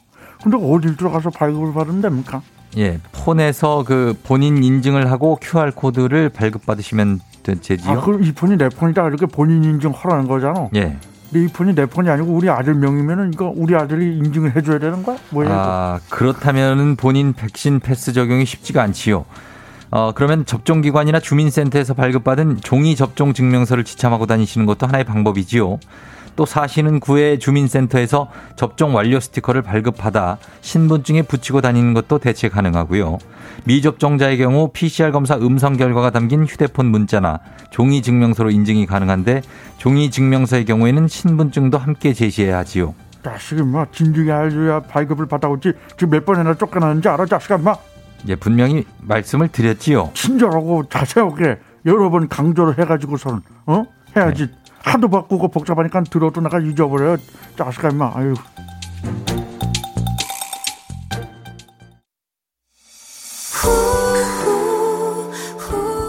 근데 어딜 들어가서 발급을 받으면 됩니까? 예, 폰에서 그 본인 인증을 하고 QR코드를 발급받으시면 되지요. 아, 그럼 이 폰이 내 폰이다 이렇게 본인 인증 하라는 거잖아. 예. 근데 이 폰이 내 폰이 아니고 우리 아들 명이면은 이거 우리 아들이 인증을 해줘야 되는 거야? 뭐야? 아, 그렇다면은 본인 백신 패스 적용이 쉽지가 않지요. 어, 그러면 접종기관이나 주민센터에서 발급받은 종이 접종 증명서를 지참하고 다니시는 것도 하나의 방법이지요. 또 사시는 구의 주민센터에서 접종 완료 스티커를 발급받아 신분증에 붙이고 다니는 것도 대체 가능하고요. 미접종자의 경우 PCR 검사 음성 결과가 담긴 휴대폰 문자나 종이 증명서로 인증이 가능한데 종이 증명서의 경우에는 신분증도 함께 제시해야 하지요. 자식이 뭐 진즉에 알려야 발급을 받아오지 지금 몇 번이나 쫓겨나는지 알아 자식아 마 예, 분명히 말씀을 드렸지요. 친절하고 자세하게 여러 번 강조를 해가지고서는 어 해야지 하도 바꾸고 복잡하니까 들어도 나가 잊어버려 자식아 마 아유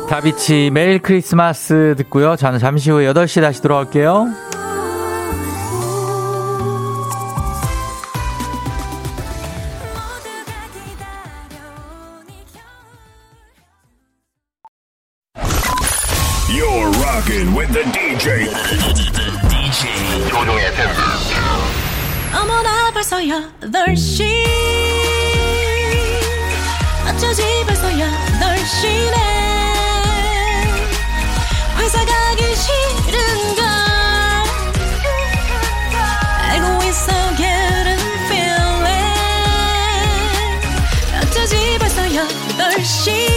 다비치 매일 크리스마스 듣고요. 저는 잠시 후에 8시 다시 돌아올게요. 8시 어쩌지 벌써 8시네 회사 가기 싫은걸 알고 있어 getting feeling 어쩌지 벌써 8시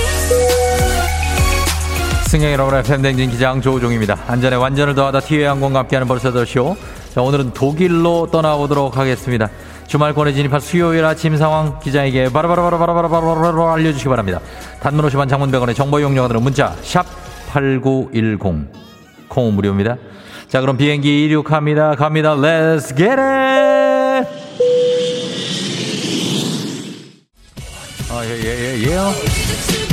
승객 여러분의 팬댕진 기장 조우종입니다. 안전에 완전을 더하다 티웨이 항공과 함께하는 벌써 더 쇼. 자, 오늘은 독일로 떠나보도록 하겠습니다. 주말권에 진입한 수요일 아침 상황 기자에게 바로바로바로바로바로바로 알려주시기 바랍니다. 단문 50원 장문백원의 정보 이용료가 드는 문자 샵 8910 콩 무료입니다. 자 그럼 비행기 이륙합니다. 갑니다. Let's get it! 아, 예, 예, 예,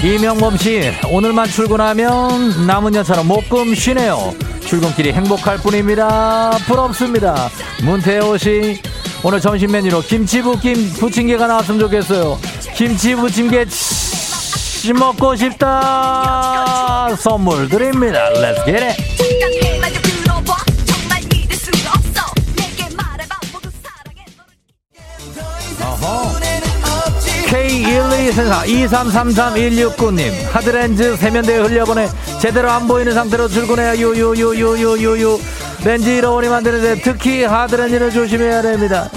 예. 이명범 씨, 오늘만 출근하면 남은 연차로 목금 쉬네요. 출근길이 행복할 뿐입니다. 부럽습니다. 문태호 씨, 오늘 점심 메뉴로 김치 볶임 부침개가 나왔으면 좋겠어요. 김치 부침개 치, 먹고 싶다. 선물 드립니다. Let's get it. 어허. K1234 2333-169님 하드렌즈 세면대에 흘려보내 제대로 안 보이는 상태로 출근해야 유유유유유유유 잃어버리면 안 되는데 특히 하드렌즈를 조심해야 됩니다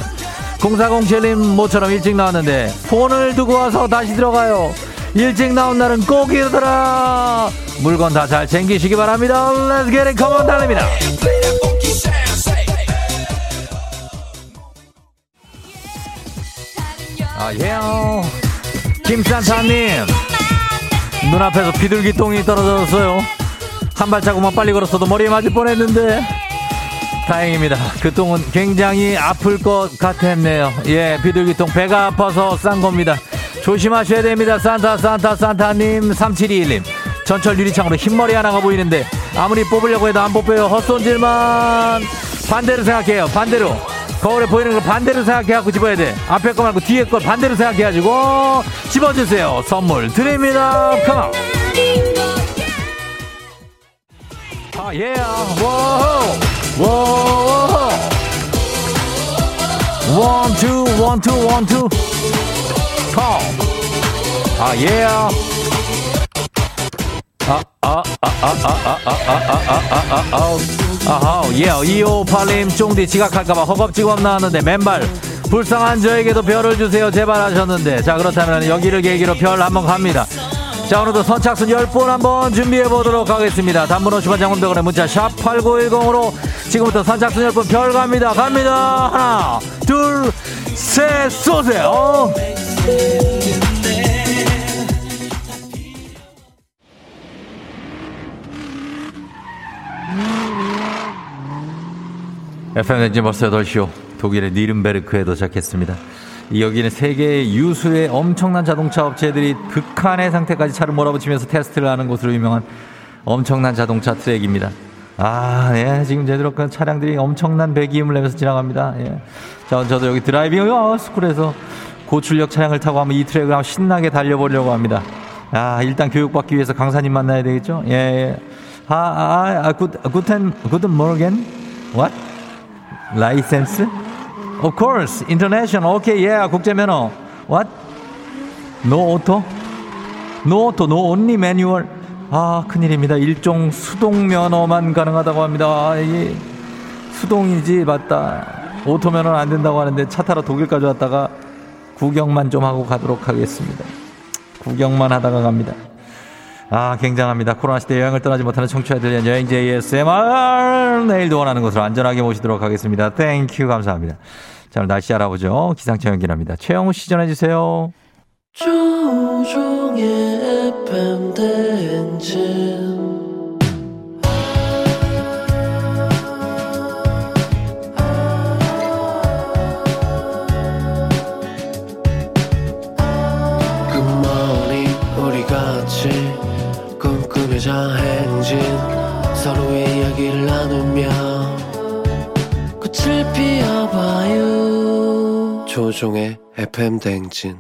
0407님 모처럼 일찍 나왔는데 폰을 두고 와서 다시 들어가요 일찍 나온 날은 꼭 이러더라 물건 다 잘 챙기시기 바랍니다 Let's get it come on 달립니다 아, 예요. 김산타님. 눈앞에서 비둘기똥이 떨어졌어요. 한 발자국만 빨리 걸었어도 머리에 맞을 뻔했는데. 다행입니다. 그 똥은 굉장히 아플 것 같았네요. 예, 비둘기똥 배가 아파서 싼 겁니다. 조심하셔야 됩니다. 산타, 산타, 산타님. 3721님. 전철 유리창으로 흰머리 하나가 보이는데 아무리 뽑으려고 해도 안 뽑혀요. 헛손질만. 반대로 생각해요. 반대로. 거울에 보이는 걸 반대로 생각해갖고 집어야 돼. 앞에 거 말고 뒤에 걸 반대로 생각해가지고 집어주세요. 선물 드립니다. Come on. 아, 예. 워호. 워호. One, two, one, two, one, two. Come. 아, 예. 아, 아, 아, 아, 아, 아, 아, 아, 아, 아, 아, 아, 아. 아하, 예, 2558님, 쫑디 지각할까봐 허겁지겁 나왔는데, 맨발, 불쌍한 저에게도 별을 주세요. 제발 하셨는데. 자, 그렇다면 여기를 계기로 별 한번 갑니다. 자, 오늘도 선착순 10분 한번 준비해 보도록 하겠습니다. 단문 50원 장문병원의 문자 샵 8910으로 지금부터 선착순 10분 별 갑니다. 갑니다. 하나, 둘, 셋, 쏘세요. FM 대행진 버스 타시오. 독일의 뉘른베르크에 도착했습니다. 여기는 세계의 유수의 엄청난 자동차 업체들이 극한의 상태까지 차를 몰아붙이면서 테스트를 하는 곳으로 유명한 엄청난 자동차 트랙입니다. 아, 예, 지금 제대로 그 차량들이 엄청난 배기음을 내면서 지나갑니다. 예. 자, 저도 여기 driving 어, school에서 고출력 차량을 타고 한번 이 트랙을 한번 신나게 달려보려고 합니다. 아, 일단 교육받기 위해서 강사님 만나야 되겠죠? 예, 예. 아, 아, 아, gut, guten, guten Morgen? What? License? Of course, international. Okay, yeah, 국제 면허. What? No auto? No auto, no only manual. 아, 큰일입니다. 일종 수동 면허만 가능하다고 합니다. 아, 이게 수동이지, 맞다. 오토 면허는 안 된다고 하는데 차 타러 독일까지 왔다가 구경만 좀 하고 가도록 하겠습니다. 구경만 하다가 갑니다. 아, 굉장합니다. 코로나 시대 여행을 떠나지 못하는 청취자들 위한 여행지 ASMR. 내일도 원하는 곳으로 안전하게 모시도록 하겠습니다. Thank you, 감사합니다. 자, 오늘 날씨 알아보죠. 기상청 연결합니다. 최영우 씨 전해주세요. 꿈꾸며자 행진 서로의 이야기를 나누며 조종의 FM 대행진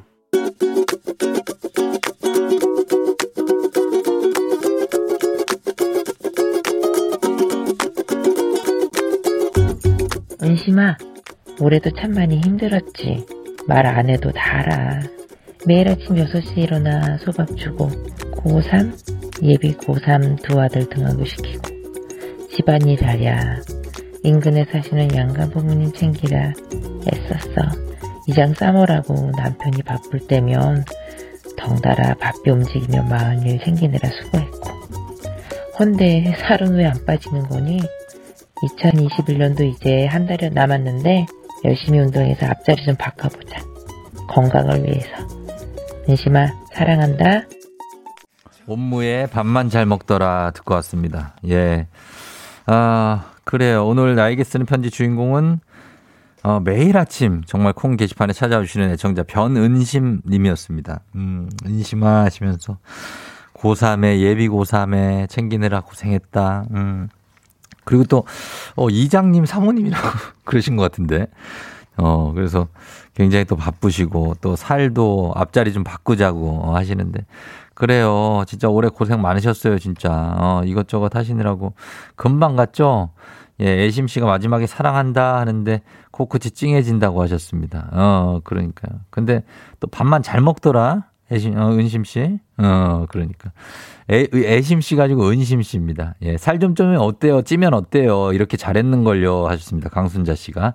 은심아, 올해도 참 많이 힘들었지. 말 안 해도 다 알아. 매일 아침 6시에 일어나 소밥 주고, 고3, 예비 고3 두 아들 등하교 시키고, 집안일 하랴, 인근에 사시는 양가 부모님 챙기라 애썼어. 이장 싸먹으라고 남편이 바쁠 때면 덩달아 바삐 움직이며 마흔일 챙기느라 수고했고, 헌데 살은 왜 안 빠지는 거니? 2021년도 이제 한 달여 남았는데 열심히 운동해서 앞자리 좀 바꿔보자. 건강을 위해서. 은심아, 사랑한다. 옴무의 밥만 잘 먹더라 듣고 왔습니다. 예. 아, 그래요. 오늘 나에게 쓰는 편지 주인공은 어, 매일 아침 정말 콩 게시판에 찾아오시는 애청자 변은심 님이었습니다. 음, 은심아 하시면서 고3에 예비 고3에 챙기느라 고생했다. 음. 그리고 또 어, 이장님 사모님이라고 그러신 것 같은데. 어, 그래서 굉장히 또 바쁘시고 또 살도 앞자리 좀 바꾸자고 어, 하시는데 그래요. 진짜 올해 고생 많으셨어요, 진짜. 어, 이것저것 하시느라고 금방 갔죠? 예, 애심 씨가 마지막에 사랑한다 하는데 코끝이 찡해진다고 하셨습니다. 어, 그러니까요. 근데 또 밥만 잘 먹더라. 애심, 어, 은심 씨. 어, 그러니까. 애, 애심 씨 가지고 은심 씨입니다. 예, 살좀 찌면 어때요? 찌면 어때요? 이렇게 잘했는걸요. 하셨습니다. 강순자 씨가.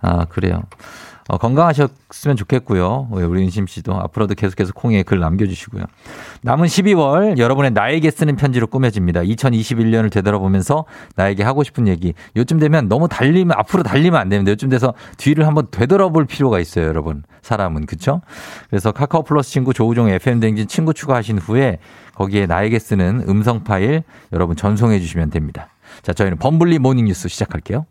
아, 그래요. 어, 건강하셨으면 좋겠고요. 예, 우리 은심 씨도 앞으로도 계속해서 콩에 글 남겨주시고요. 남은 12월 여러분의 나에게 쓰는 편지로 꾸며집니다. 2021년을 되돌아보면서 나에게 하고 싶은 얘기. 요쯤 되면 너무 달리면 앞으로 달리면 안 됩니다. 요쯤 돼서 뒤를 한번 되돌아볼 필요가 있어요, 여러분. 사람은 그렇죠? 그래서 카카오 플러스 친구 조우종 FM 대행진 친구 추가하신 후에 거기에 나에게 쓰는 음성 파일 여러분 전송해 주시면 됩니다. 자, 저희는 범블리 모닝 뉴스 시작할게요.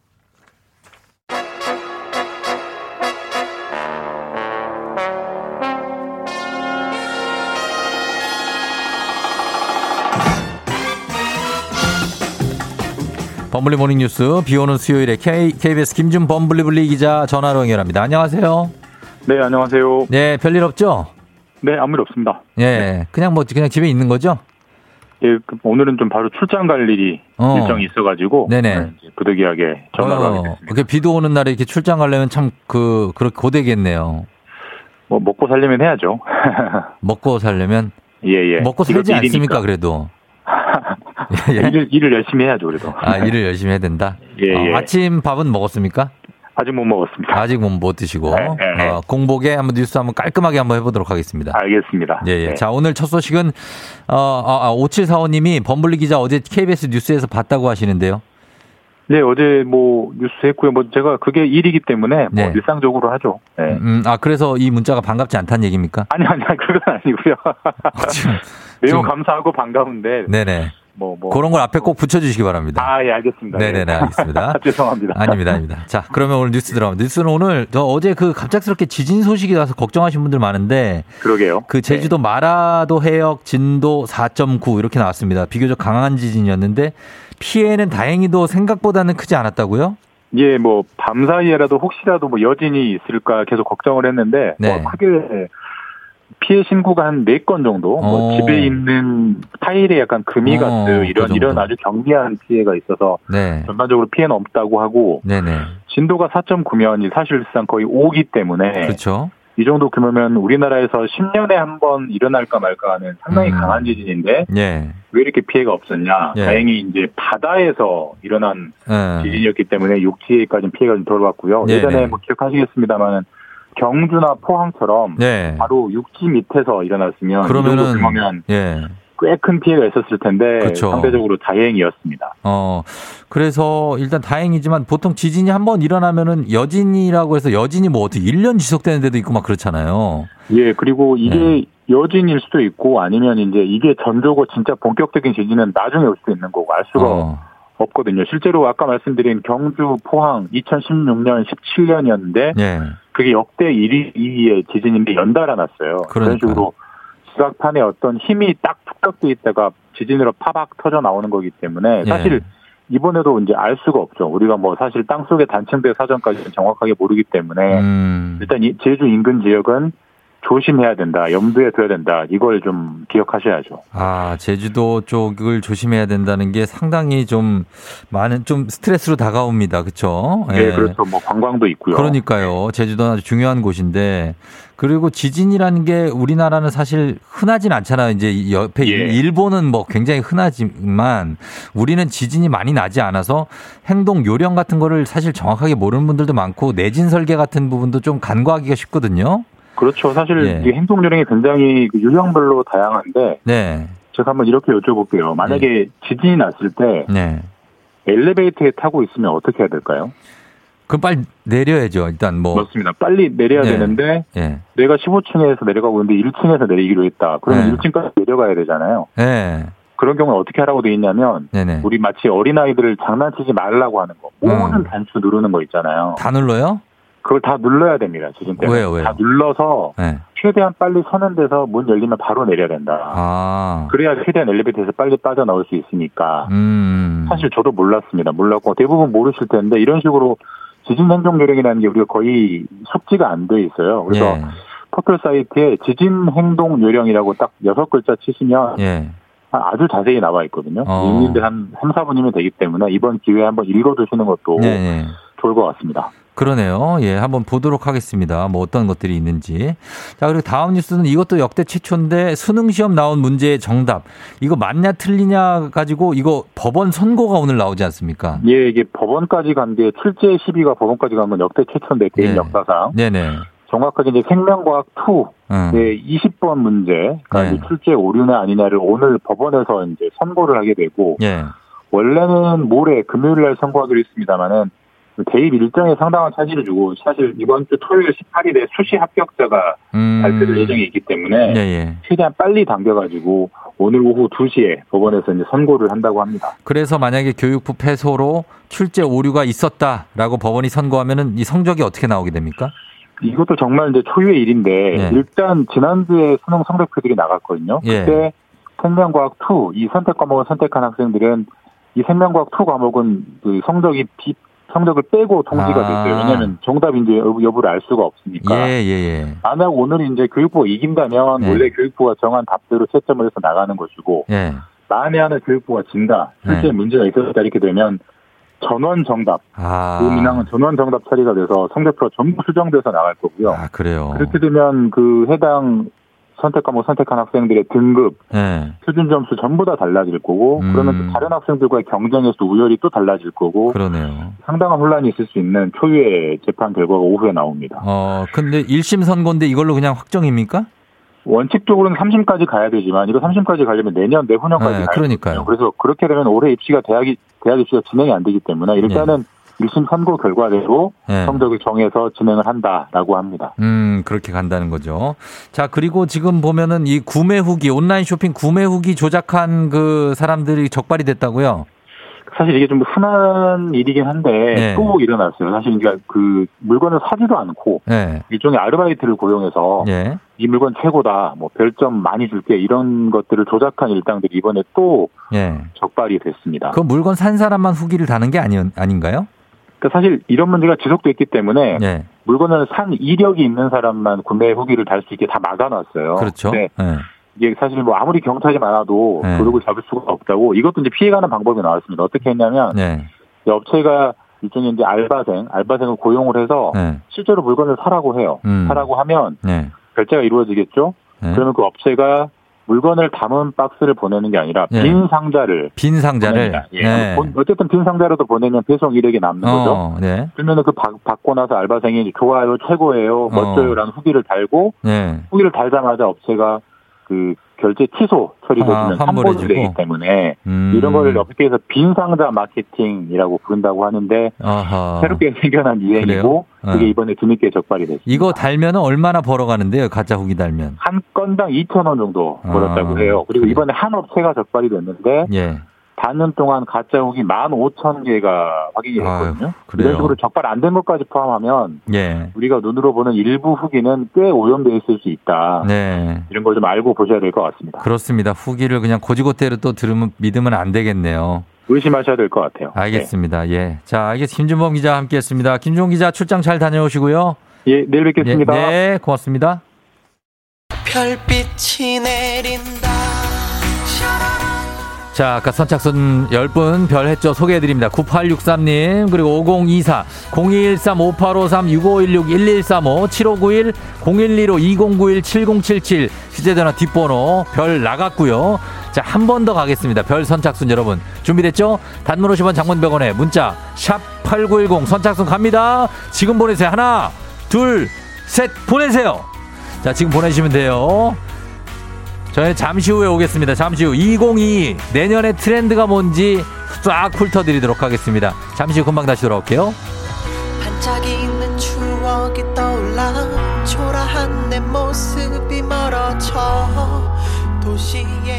범블리 모닝 뉴스 비 오는 수요일에 K, KBS 김준 범 블리블리 기자 전화로 연결합니다. 안녕하세요. 네, 안녕하세요. 네, 별일 없죠? 네, 아무 일 없습니다. 예, 그냥 뭐 그냥 집에 있는 거죠? 예, 그 오늘은 좀 바로 출장 갈 일이 어. 일정이 있어가지고 네네. 네, 부득이하게 전화를 하게 됐습니다. 비도 오는 날에 이렇게 출장 가려면 참 그 그렇게 고되겠네요. 뭐 먹고 살려면 해야죠. 먹고 살려면 예, 예. 먹고 살지 않습니까? 일이니까. 그래도 예. 일을, 일을 열심히 해야죠, 그래도. 아 일을 열심히 해야 된다. 예, 어, 예. 아침 밥은 먹었습니까? 아직 못 먹었습니다. 아직 못, 못 드시고 네, 네, 네. 어, 공복에 한번 뉴스 한번 깔끔하게 한번 해보도록 하겠습니다. 알겠습니다. 예, 예. 네. 자, 오늘 첫 소식은, 어, 아, 아, 5745님이 범블리 기자 어제 KBS 뉴스에서 봤다고 하시는데요. 네, 어제 뭐 뉴스 했고요. 뭐 제가 그게 일이기 때문에 뭐 네. 일상적으로 하죠. 네. 음, 아, 그래서 이 문자가 반갑지 않다는 얘기입니까? 아니, 아니, 그건 아니고요. 매우 지금- 감사하고 반가운데. 네네. 뭐, 뭐. 그런 걸 앞에 꼭 붙여주시기 바랍니다. 아, 예, 알겠습니다. 네네네, 예. 알겠습니다. 죄송합니다. 아닙니다, 아닙니다. 자, 그러면 오늘 뉴스 들어갑니다. 뉴스는 오늘, 저 어제 그 갑작스럽게 지진 소식이 나서 걱정하신 분들 많은데, 그러게요. 그 제주도 네. 마라도 해역 진도 4.9 이렇게 나왔습니다. 비교적 강한 지진이었는데, 피해는 다행히도 생각보다는 크지 않았다고요? 예, 뭐, 밤 사이에라도 혹시라도 뭐 여진이 있을까 계속 걱정을 했는데, 네. 뭐 크게 피해 신고가 한 네 건 정도, 어. 뭐 집에 있는 타일에 약간 금이 어, 갔어요. 그 이런, 정도. 이런 아주 경미한 피해가 있어서 네. 전반적으로 피해는 없다고 하고, 네네. 진도가 4.9면 사실상 거의 5기 때문에, 그렇죠. 이 정도 규모면 우리나라에서 10년에 한 번 일어날까 말까 하는 상당히 음. 강한 지진인데, 예. 왜 이렇게 피해가 없었냐? 예. 다행히 이제 바다에서 일어난 예. 지진이었기 때문에 육지에까지는 피해가 좀 덜 왔고요. 네, 예전에 네. 뭐 기억하시겠습니다만은 경주나 포항처럼 네. 바로 육지 밑에서 일어났으면 그러면은, 규모면 예. 꽤큰 피해가 있었을 텐데 그쵸. 상대적으로 다행이었습니다. 어, 그래서 일단 다행이지만 보통 지진이 한 번 일어나면은 여진이라고 해서 여진이 뭐 어떻게 1년 지속되는 데도 있고 막 그렇잖아요. 예, 그리고 이게 네. 여진일 수도 있고 아니면 이제 이게 전조고 진짜 본격적인 지진은 나중에 올 수도 있는 거고 알 수가 어, 없거든요. 실제로 아까 말씀드린 경주, 포항 2016년, 17년이었는데 예. 그게 역대 1위의 지진인데 연달아 났어요. 그런 그러니까요. 식으로 지각판에 어떤 힘이 딱 축적돼 있다가 지진으로 파박 터져 나오는 거기 때문에 예. 사실 이번에도 이제 알 수가 없죠. 우리가 뭐 사실 땅 속의 단층대 사정까지 정확하게 모르기 때문에 음, 일단 이 제주 인근 지역은 조심해야 된다, 염두에 둬야 된다. 이걸 좀 기억하셔야죠. 아, 제주도 쪽을 조심해야 된다는 게 상당히 좀 많은 좀 스트레스로 다가옵니다. 그렇죠? 네, 그렇죠. 뭐 관광도 있고요. 그러니까요. 제주도는 아주 중요한 곳인데 그리고 지진이라는 게 우리나라는 사실 흔하진 않잖아요. 이제 이 옆에 예. 일본은 뭐 굉장히 흔하지만 우리는 지진이 많이 나지 않아서 행동 요령 같은 거를 사실 정확하게 모르는 분들도 많고 내진 설계 같은 부분도 좀 간과하기가 쉽거든요. 그렇죠. 사실 예. 이 행동 요령이 굉장히 그 유형별로 다양한데 네. 제가 한번 이렇게 여쭤볼게요. 만약에 지진이 났을 때 네. 엘리베이터에 타고 있으면 어떻게 해야 될까요? 그럼 빨리 내려야죠. 일단 뭐. 맞습니다. 빨리 내려야 네. 되는데 예. 내가 15층에서 내려가고 있는데 1층에서 내리기로 했다. 그러면 네. 1층까지 내려가야 되잖아요. 예. 그런 경우는 어떻게 하라고 돼 있냐면 네네. 우리 마치 어린 아이들을 장난치지 말라고 하는 거. 모든 음. 단추 누르는 거 있잖아요. 다 눌러요? 그걸 다 눌러야 됩니다. 지진 때문에. 왜요, 왜요? 다 눌러서 예. 최대한 빨리 서는 데서 문 열리면 바로 내려야 된다. 아. 그래야 최대한 엘리베이터에서 빨리 빠져나올 수 있으니까. 음. 사실 저도 몰랐습니다. 몰랐고 대부분 모르실 텐데 이런 식으로 지진 행동 요령이라는 게 우리가 거의 숙지가 안 돼 있어요. 그래서 예. 포털 사이트에 지진 행동 요령이라고 딱 여섯 글자 치시면 예. 아주 자세히 나와 있거든요. 어. 읽는데 한 3, 4분이면 되기 때문에 이번 기회에 한번 읽어두시는 것도 예, 예. 좋을 것 같습니다. 그러네요. 예, 한번 보도록 하겠습니다. 뭐 어떤 것들이 있는지. 자, 그리고 다음 뉴스는 이것도 역대 최초인데 수능 시험 나온 문제의 정답. 이거 맞냐 틀리냐 가지고 이거 법원 선고가 오늘 나오지 않습니까? 예, 이게 법원까지 간게 출제 시비가 법원까지 간 건 역대 최초인데 개인 예. 역사상 네네. 정확하게 이제 생명과학 2 음. 네, 20번 문제가 네. 출제 오류냐 아니냐를 오늘 법원에서 이제 선고를 하게 되고 예. 원래는 모레 금요일 날 선고하기로 했습니다만은 대입 일정에 상당한 차질을 주고 사실 이번 주 토요일 18일에 수시 합격자가 음. 발표될 예정이 있기 때문에 예, 예. 최대한 빨리 당겨가지고 오늘 오후 2시에 법원에서 이제 선고를 한다고 합니다. 그래서 만약에 교육부 패소로 출제 오류가 있었다라고 법원이 선고하면은 이 성적이 어떻게 나오게 됩니까? 이것도 정말 이제 초유의 일인데 네. 일단 지난주에 수능 성적표들이 나갔거든요. 예. 그때 생명과학 2, 이 선택 과목을 선택한 학생들은 이 생명과학 2 과목은 그 성적이 비, 성적을 빼고 통지가 아. 됐어요. 왜냐하면 정답 여부- 여부를 알 수가 없으니까. 예, 예, 예. 만약 오늘 이제 교육부가 이긴다면 네. 원래 교육부가 정한 답대로 채점을 해서 나가는 것이고 예. 만에 하나 교육부가 진다. 실제 네. 문제가 있었다 이렇게 되면 전원 정답. 아. 그 민항은 전원 정답 처리가 돼서 성적표가 전부 수정돼서 나갈 거고요. 아, 그래요. 그렇게 되면 그 해당 선택 과목 선택한 학생들의 등급, 예. 표준 점수 전부 다 달라질 거고, 음. 그러면 또 다른 학생들과의 경쟁에서 우열이 또 달라질 거고, 그러네요. 상당한 혼란이 있을 수 있는 초유의 재판 결과가 오후에 나옵니다. 어, 근데 1심 선고인데 이걸로 그냥 확정입니까? 원칙적으로는 3심까지 가야 되지만, 이거 3심까지 가려면 내년, 내후년까지 네, 가야 그러니까요. 되거든요. 그래서 그렇게 되면 올해 입시가 대학이, 대학 입시가 진행이 안 되기 때문에, 일단은 1심 선고 결과대로 네. 성적을 정해서 진행을 한다라고 합니다. 음, 그렇게 간다는 거죠. 자, 그리고 지금 보면은 이 구매 후기, 온라인 쇼핑 구매 후기 조작한 그 사람들이 적발이 됐다고요? 사실 이게 좀 흔한 일이긴 한데 네. 또 일어났어요. 사실 그러니까 그 물건을 사지도 않고 예. 일종의 아르바이트를 고용해서 예. 이 물건 최고다, 뭐 별점 많이 줄게 이런 것들을 조작한 일당들이 이번에 또 예. 적발이 됐습니다. 그 물건 산 사람만 후기를 다는 게 아니, 아닌가요? 그러니까 사실 이런 문제가 지속됐기 때문에 예. 물건을 산 이력이 있는 사람만 구매 후기를 달 수 있게 다 막아놨어요. 그렇죠. 예. 이게 사실 뭐 아무리 경찰이 많아도 네. 도둑을 잡을 수가 없다고 이것도 이제 피해가는 방법이 나왔습니다. 어떻게 했냐면 예. 이 업체가 일종의 이제 알바생, 알바생을 고용을 해서 예. 실제로 물건을 사라고 해요. 음. 사라고 하면 예. 결제가 이루어지겠죠. 예. 그러면 그 업체가 물건을 담은 박스를 보내는 게 아니라 예. 빈 상자를 빈 상자를. 예. 네. 본- 어쨌든 빈 상자로도 보내면 배송 이력이 남는 거죠. 어, 네. 그러면 그 받- 받고 나서 알바생이 좋아요, 최고예요, 어. 멋져요라는 후기를 달고 네. 후기를 달자마자 업체가 그 결제 취소 아, 처리해주면 환불을 환불해주고. 되기 때문에 음. 이런 거를 업계에서 빈 상자 마케팅이라고 부른다고 하는데 아하. 새롭게 생겨난 유행이고 그래요? 그게 어. 이번에 뒤늦게 적발이 됐습니다. 이거 달면 얼마나 벌어가는데요? 가짜 후기 달면. 한 건당 2천 원 정도 벌었다고 아, 해요. 그리고? 이번에 한 업체가 적발이 됐는데 예. 반년 동안 가짜 후기 15,000개가 확인이 아유, 됐거든요. 그래요? 이런 식으로 적발 안 된 것까지 포함하면 예. 우리가 눈으로 보는 일부 후기는 꽤 오염되어 있을 수 있다. 네. 이런 걸 좀 알고 보셔야 될 것 같습니다. 그렇습니다. 후기를 그냥 고지고대로 또 들으면 믿으면 안 되겠네요. 의심하셔야 될 것 같아요. 알겠습니다. 예. 자, 알겠습니다. 김준범 기자 함께 했습니다. 김준범 기자 출장 잘 다녀오시고요. 예, 내일 뵙겠습니다. 네, 네, 고맙습니다. 별빛이 내린다 자, 아까 선착순 10분 별 했죠. 소개해드립니다. 9863님, 그리고 5024, 0213-5853, 6516, 1135, 7591, 0115, 2091, 7077, 휴대전화 뒷번호 별 나갔고요. 자, 한 번 더 가겠습니다. 별 선착순 여러분. 준비됐죠? 단문 50원 장문병원에 문자, 샵 8910 선착순 갑니다. 지금 보내세요. 하나, 둘, 셋, 보내세요. 자, 지금 보내시면 돼요. 저희는 잠시 후에 오겠습니다. 잠시 후 2022 내년의 트렌드가 뭔지 싹 훑어드리도록 하겠습니다. 잠시 후 금방 다시 돌아올게요. 반짝이는 추억이 떠올라 초라한 내 모습이 멀어져 도시의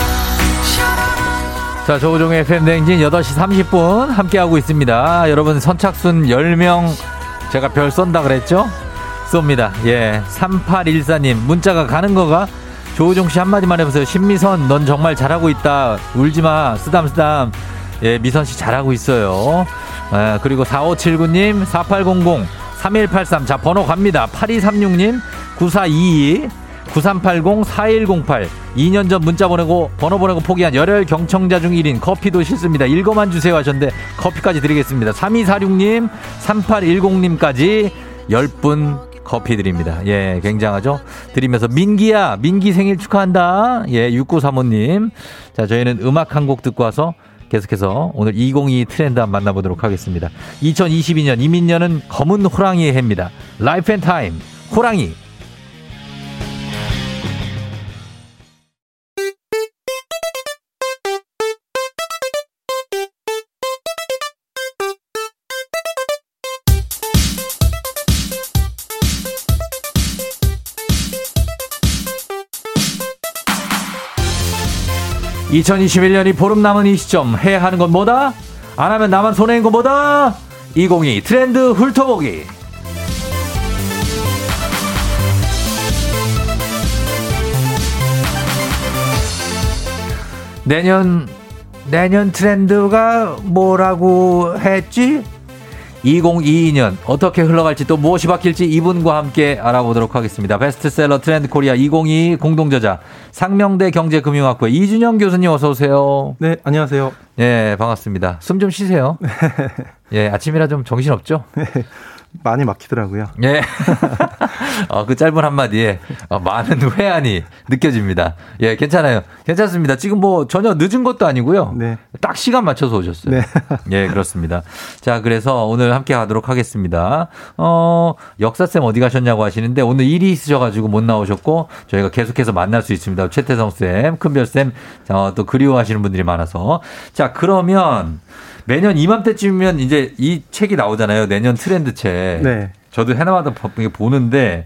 자, 조우종의 팬댕진 8시 30분 함께하고 있습니다. 여러분, 선착순 10명 제가 별 쏜다 그랬죠? 쏩니다. 예. 3814님, 문자가 가는 거가? 조우종 씨 한마디만 해보세요. 신미선, 넌 정말 잘하고 있다. 울지 마. 쓰담, 쓰담. 예, 미선 씨 잘하고 있어요. 예, 그리고 4579님, 4800, 3183. 자, 번호 갑니다. 8236님, 9422. 9380-4108 2년 전 문자 보내고 번호 보내고 포기한 열혈 경청자 중 1인 커피도 싫습니다. 읽어만 주세요 하셨는데 커피까지 드리겠습니다. 3246님 3810님까지 10분 커피 드립니다. 예, 굉장하죠? 드리면서 민기야, 민기 생일 축하한다. 예, 6935님. 자, 저희는 음악 한 곡 듣고 와서 계속해서 오늘 2022 트렌드 한번 만나보도록 하겠습니다. 2022년 이민년은 검은 호랑이의 해입니다. 라이프 앤 타임 호랑이 (2021년이) 보름 남은 이 시점 해야 하는 건 뭐다? 안 하면 나만 손해인 건 뭐다? 2022 트렌드 훑어보기. 내년 내년 트렌드가 뭐라고 했지? 2022년 어떻게 흘러갈지 또 무엇이 바뀔지 이분과 함께 알아보도록 하겠습니다. 베스트셀러 트렌드 코리아 2022 공동저자 상명대 경제금융학부 이준영 교수님 어서 오세요. 네, 안녕하세요. 예, 반갑습니다. 숨 좀 쉬세요. 예, 아침이라 좀 정신 없죠? 많이 막히더라고요. 예. 어, 그 짧은 한마디에 어, 많은 회한이 느껴집니다. 예, 괜찮아요. 괜찮습니다. 지금 뭐 전혀 늦은 것도 아니고요. 네. 딱 시간 맞춰서 오셨어요. 네. 예, 그렇습니다. 자, 그래서 오늘 함께 하도록 하겠습니다. 어, 역사쌤 어디 가셨냐고 하시는데 오늘 일이 있으셔가지고 못 나오셨고 저희가 계속해서 만날 수 있습니다. 최태성쌤, 큰별쌤, 어, 또 그리워하시는 분들이 많아서. 자, 그러면 매년 이맘때쯤이면 이제 이 책이 나오잖아요. 내년 트렌드 책. 네. 저도 해나마다 보는데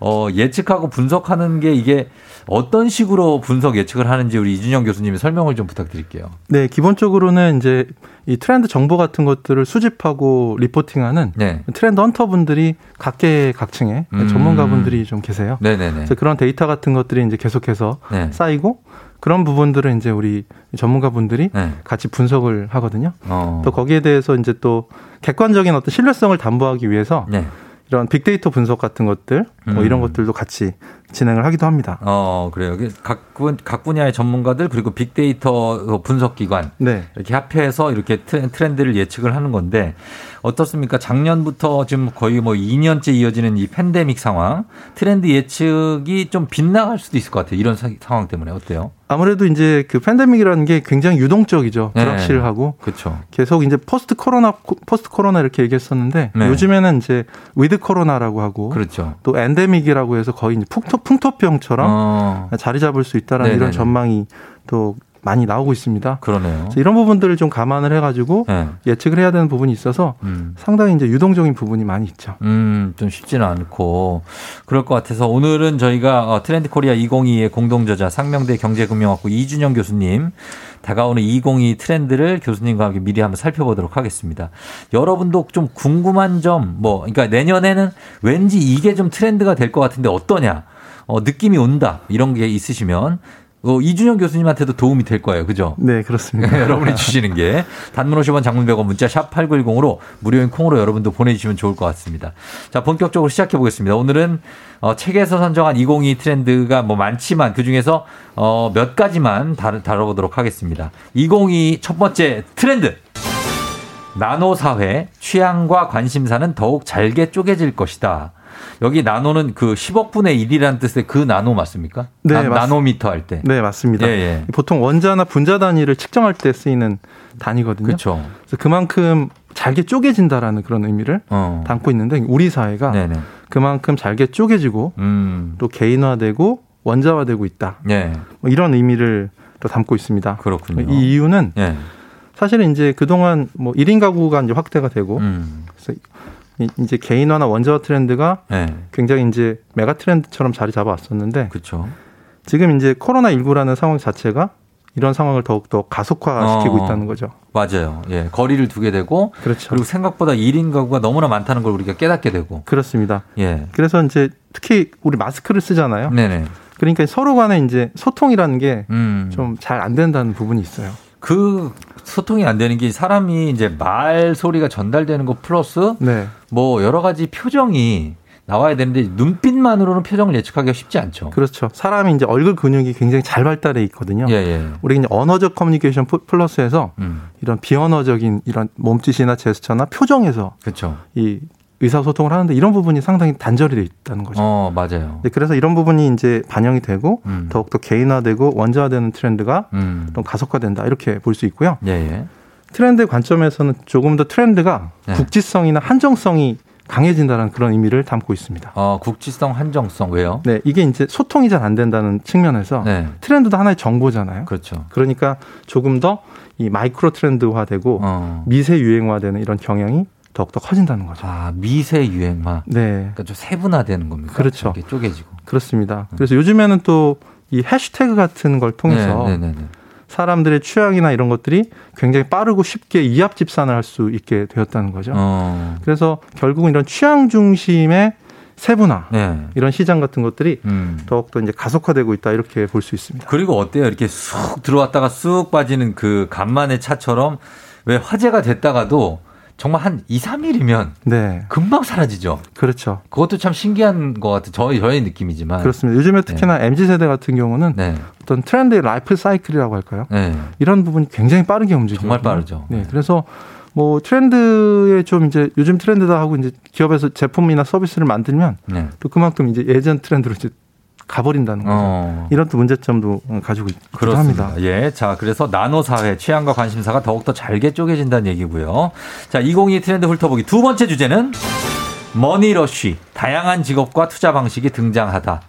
어, 예측하고 분석하는 게 이게 어떤 식으로 분석 예측을 하는지 우리 이준영 교수님이 설명을 좀 부탁드릴게요. 네, 기본적으로는 이제 이 트렌드 정보 같은 것들을 수집하고 리포팅하는 네. 트렌드 헌터분들이 각계 각층에 음. 전문가분들이 좀 계세요. 네네네. 그래서 그런 데이터 같은 것들이 이제 계속해서 네. 쌓이고 그런 부분들은 이제 우리 전문가분들이 네. 같이 분석을 하거든요. 어. 또 거기에 대해서 이제 또 객관적인 어떤 신뢰성을 담보하기 위해서 네. 이런 빅데이터 분석 같은 것들 뭐 음. 이런 것들도 같이 진행을 하기도 합니다. 어, 그래요. 각, 분, 각 분야의 전문가들 그리고 빅데이터 분석 기관 네. 이렇게 합해서 이렇게 트렌- 트렌드를 예측을 하는 건데 어떻습니까? 작년부터 지금 거의 뭐 2년째 이어지는 이 팬데믹 상황 트렌드 예측이 좀 빗나갈 수도 있을 것 같아요. 이런 사- 상황 때문에 어때요? 아무래도 이제 그 팬데믹이라는 게 굉장히 유동적이죠. 네. 불확실하고 그렇죠. 계속 이제 포스트 코로나 포스트 코로나 이렇게 얘기했었는데 네. 요즘에는 이제 위드 코로나라고 하고 그렇죠. 또 엔데믹이라고 해서 거의 이제 풍토, 풍토병처럼 어, 자리 잡을 수 있다라는 네네네. 이런 전망이 또 많이 나오고 있습니다. 그러네요. 이런 부분들을 좀 감안을 해가지고 네. 예측을 해야 되는 부분이 있어서 음. 상당히 이제 유동적인 부분이 많이 있죠. 음, 좀 쉽지는 않고 그럴 것 같아서 오늘은 저희가 어, 트렌드 코리아 2022의 공동저자 상명대 경제금융학부 이준영 교수님 다가오는 2022 트렌드를 교수님과 함께 미리 한번 살펴보도록 하겠습니다. 여러분도 좀 궁금한 점, 뭐, 그러니까 내년에는 왠지 이게 좀 트렌드가 될 것 같은데 어떠냐, 어, 느낌이 온다 이런 게 있으시면 어, 이준영 교수님한테도 도움이 될 거예요. 그죠? 네, 그렇습니다. 여러분이 주시는 게 단문 50원 장문 100원 문자 샵 8910으로 무료인 콩으로 여러분도 보내주시면 좋을 것 같습니다. 자, 본격적으로 시작해 보겠습니다. 오늘은 어, 책에서 선정한 2022 트렌드가 뭐 많지만 그 중에서 어, 몇 가지만 다루, 다뤄보도록 하겠습니다. 2022 첫 번째 트렌드. 나노 사회 취향과 관심사는 더욱 잘게 쪼개질 것이다. 여기 나노는 그 10억 분의 1이라는 뜻의 그 나노 맞습니까? 네, 나, 맞습- 나노미터 할 때. 네, 맞습니다. 예, 예. 보통 원자나 분자 단위를 측정할 때 쓰이는 단위거든요. 그렇죠. 그래서 그만큼 잘게 쪼개진다라는 그런 의미를 어. 담고 있는데 우리 사회가 네네. 그만큼 잘게 쪼개지고 음. 또 개인화되고 원자화되고 있다. 예. 뭐 이런 의미를 또 담고 있습니다. 그렇군요. 이 이유는 예. 사실은 이제 그동안 뭐 1인 가구가 이제 확대가 되고 음. 이- 이제 개인화나 원자화 트렌드가 예. 굉장히 이제 메가 트렌드처럼 자리 잡아왔었는데 그렇죠. 지금 이제 코로나 19라는 상황 자체가 이런 상황을 더욱더 가속화시키고 어. 있다는 거죠. 맞아요. 예. 거리를 두게 되고 그렇죠. 그리고 생각보다 1인 가구가 너무나 많다는 걸 우리가 깨닫게 되고. 그렇습니다. 예. 그래서 이제 특히 우리 마스크를 쓰잖아요. 네네. 그러니까 서로 간에 이제 소통이라는 게 음. 좀잘안 된다는 부분이 있어요. 그 소통이 안 되는 게 사람이 이제 말 소리가 전달되는 거 플러스 네. 뭐 여러 가지 표정이 나와야 되는데 눈빛만으로는 표정을 예측하기가 쉽지 않죠. 그렇죠. 사람이 이제 얼굴 근육이 굉장히 잘 발달해 있거든요. 예, 예. 우리 이제 언어적 커뮤니케이션 플- 플러스에서 음. 이런 비언어적인 이런 몸짓이나 제스처나 표정에서 그렇죠. 이 의사소통을 하는데 이런 부분이 상당히 단절이 돼 있다는 거죠. 어, 맞아요. 네, 그래서 이런 부분이 이제 반영이 되고 음. 더욱더 개인화되고 원자화되는 트렌드가 음. 좀 가속화된다 이렇게 볼 수 있고요. 예, 예. 트렌드 관점에서는 조금 더 트렌드가 네. 국지성이나 한정성이 강해진다는 그런 의미를 담고 있습니다. 어, 국지성, 한정성 왜요? 네, 이게 이제 소통이 잘 안 된다는 측면에서 네. 트렌드도 하나의 정보잖아요. 그렇죠. 그러니까 조금 더 이 마이크로 트렌드화되고 어. 미세 유행화되는 이런 경향이 더욱더 커진다는 거죠. 아, 미세 유행화. 네, 그러니까 좀 세분화되는 겁니까? 그렇죠. 이렇게 쪼개지고. 그렇습니다. 그래서 요즘에는 또 이 해시태그 같은 걸 통해서 네, 네, 네, 네. 사람들의 취향이나 이런 것들이 굉장히 빠르고 쉽게 이합 집산을 할 수 있게 되었다는 거죠. 어. 그래서 결국은 이런 취향 중심의 세분화 네. 이런 시장 같은 것들이 음. 더욱더 이제 가속화되고 있다 이렇게 볼 수 있습니다. 그리고 어때요? 이렇게 쑥 들어왔다가 쑥 빠지는 그 간만의 차처럼 왜 화제가 됐다가도 정말 한 2, 3일이면 네, 금방 사라지죠. 그렇죠. 그것도 참 신기한 것 같아요. 저희, 저의 느낌이지만. 그렇습니다. 요즘에 특히나 mz 세대 같은 경우는 네. 어떤 트렌드의 라이프 사이클이라고 할까요? 네. 이런 부분이 굉장히 빠르게 움직여요. 정말 빠르죠. 네, 그래서 뭐 트렌드에 좀 이제 요즘 트렌드다 하고 이제 기업에서 제품이나 서비스를 만들면 네. 또 그만큼 이제 예전 트렌드로 이제 가버린다는 거죠. 어. 이런 또 문제점도 가지고 있기도. 합니다. 예. 자, 그래서 나노 사회 취향과 관심사가 더욱더 잘게 쪼개진다는 얘기고요. 자, 2022 트렌드 훑어보기 두 번째 주제는 머니러쉬. 다양한 직업과 투자 방식이 등장하다.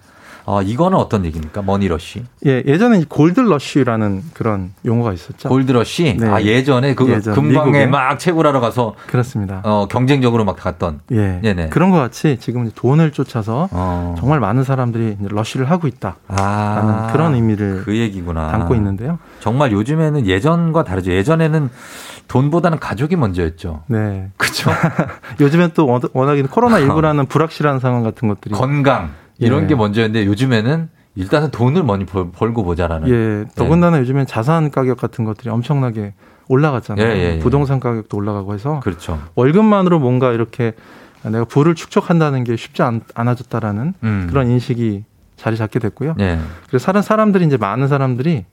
어, 이거는 어떤 얘기입니까? Money rush. 예, 예전에 이 골드러쉬라는 그런 용어가 있었죠. 골드러쉬. 네. 아, 예전에 그 예전, 미국에. 막 채굴하러 가서 그렇습니다. 어, 경쟁적으로 막 갔던. 예, 네네. 그런 것 같이 지금 돈을 쫓아서 어. 정말 많은 사람들이 러쉬를 하고 있다. 아. 라는 그런 의미를 그 얘기구나. 담고 있는데요. 정말 요즘에는 예전과 다르죠. 예전에는 돈보다는 가족이 먼저였죠. 네. 그렇죠. 요즘엔 또 워낙- 워낙에 코로나19라는 불확실한 상황 같은 것들이 건강 이런 예. 게 먼저였는데 요즘에는 일단은 돈을 많이 벌, 벌고 보자라는. 예, 더군다나 요즘엔 자산 가격 같은 것들이 엄청나게 올라갔잖아요. 예, 예, 예. 부동산 가격도 올라가고 해서 그렇죠. 월급만으로 뭔가 이렇게 내가 부를 축적한다는 게 쉽지 않, 않아졌다라는 음. 그런 인식이 자리 잡게 됐고요. 예. 그래서 사람 사람들이 이제 많은 사람들이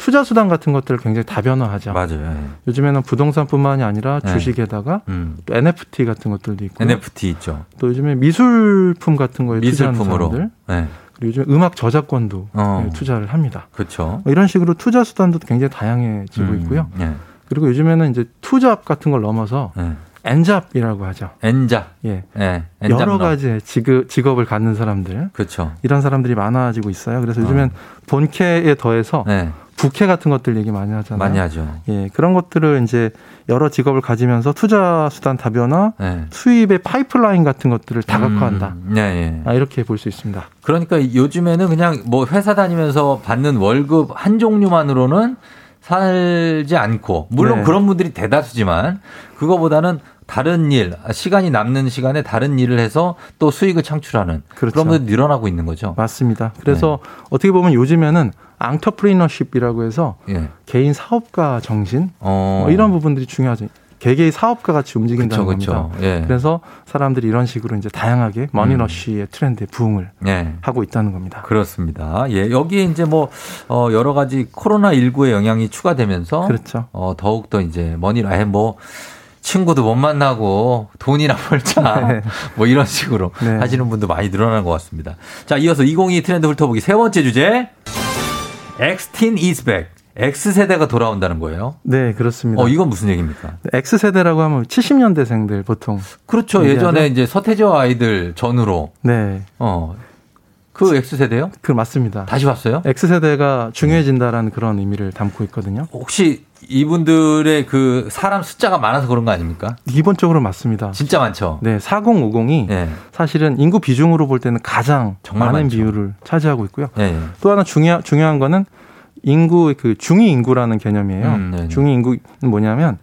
투자 수단 같은 것들을 굉장히 다변화하죠. 맞아요. 예. 요즘에는 부동산뿐만이 아니라 네. 주식에다가 음. 또 NFT 같은 것들도 있고 NFT 있죠. 또 요즘에 미술품 같은 거에 투자하는 미술품으로. 사람들 네. 그리고 요즘 음악 저작권도 어. 네, 투자를 합니다. 그렇죠. 뭐 이런 식으로 투자 수단도 굉장히 다양해지고 음, 있고요. 예. 그리고 요즘에는 이제 투잡 같은 걸 넘어서 예. 엔잡이라고 하죠. 엔자. 예. 예. 여러 엔잡러. 가지의 직업, 직업을 갖는 사람들 그렇죠. 이런 사람들이 많아지고 있어요. 그래서 요즘엔 본캐에 더해서 네. 부캐 같은 것들 얘기 많이 하잖아요. 많이 하죠. 예, 그런 것들을 이제 여러 직업을 가지면서 투자 수단 다변화, 네. 수입의 파이프라인 같은 것들을 다각화한다. 음, 예, 예. 아, 이렇게 볼 수 있습니다. 그러니까 요즘에는 그냥 뭐 회사 다니면서 받는 월급 한 종류만으로는 살지 않고 물론 네. 그런 분들이 대다수지만 그거보다는 다른 일 시간이 남는 시간에 다른 일을 해서 또 수익을 창출하는 그렇죠. 그런 분들이 늘어나고 있는 거죠. 맞습니다. 그래서 어떻게 보면 요즘에는 앙터프리너십이라고 해서 예. 개인 사업가 정신 어. 뭐 이런 부분들이 중요하죠. 개개의 사업가 같이 움직인다는 그쵸, 그쵸. 겁니다. 예. 그래서 사람들이 이런 식으로 이제 다양하게 머니러쉬의 트렌드에 부응을 예. 하고 있다는 겁니다. 그렇습니다. 예, 여기에 이제 뭐, 어, 여러 가지 코로나 19의 영향이 추가되면서. 그렇죠. 어, 더욱 더 이제 머니를 아예 뭐, 친구도 못 만나고 돈이나 벌자. 네. 뭐 이런 식으로 네. 하시는 분도 많이 늘어난 것 같습니다. 자, 이어서 2022 트렌드 훑어보기 세 번째 주제. 엑스틴 이스백. X세대가 돌아온다는 거예요. 네, 그렇습니다. 어, 이건 무슨 얘기입니까? X세대라고 하면 70년대생들 보통. 그렇죠. 예전에 이제 서태지와 아이들 전후로. 네. 어. 그 X세대요? 그 맞습니다. 다시 봤어요? X세대가 중요해진다라는 그런 의미를 담고 있거든요. 혹시 이분들의 그 사람 숫자가 많아서 그런 거 아닙니까? 기본적으로 맞습니다. 진짜 많죠. 네, 4050이 사실은 인구 비중으로 볼 때는 가장 정말 많은 많죠. 비율을 차지하고 있고요. 예, 예. 또 하나 중요, 중요한 거는 인구 그 중위 인구라는 개념이에요. 음, 네네. 중위 인구는 뭐냐면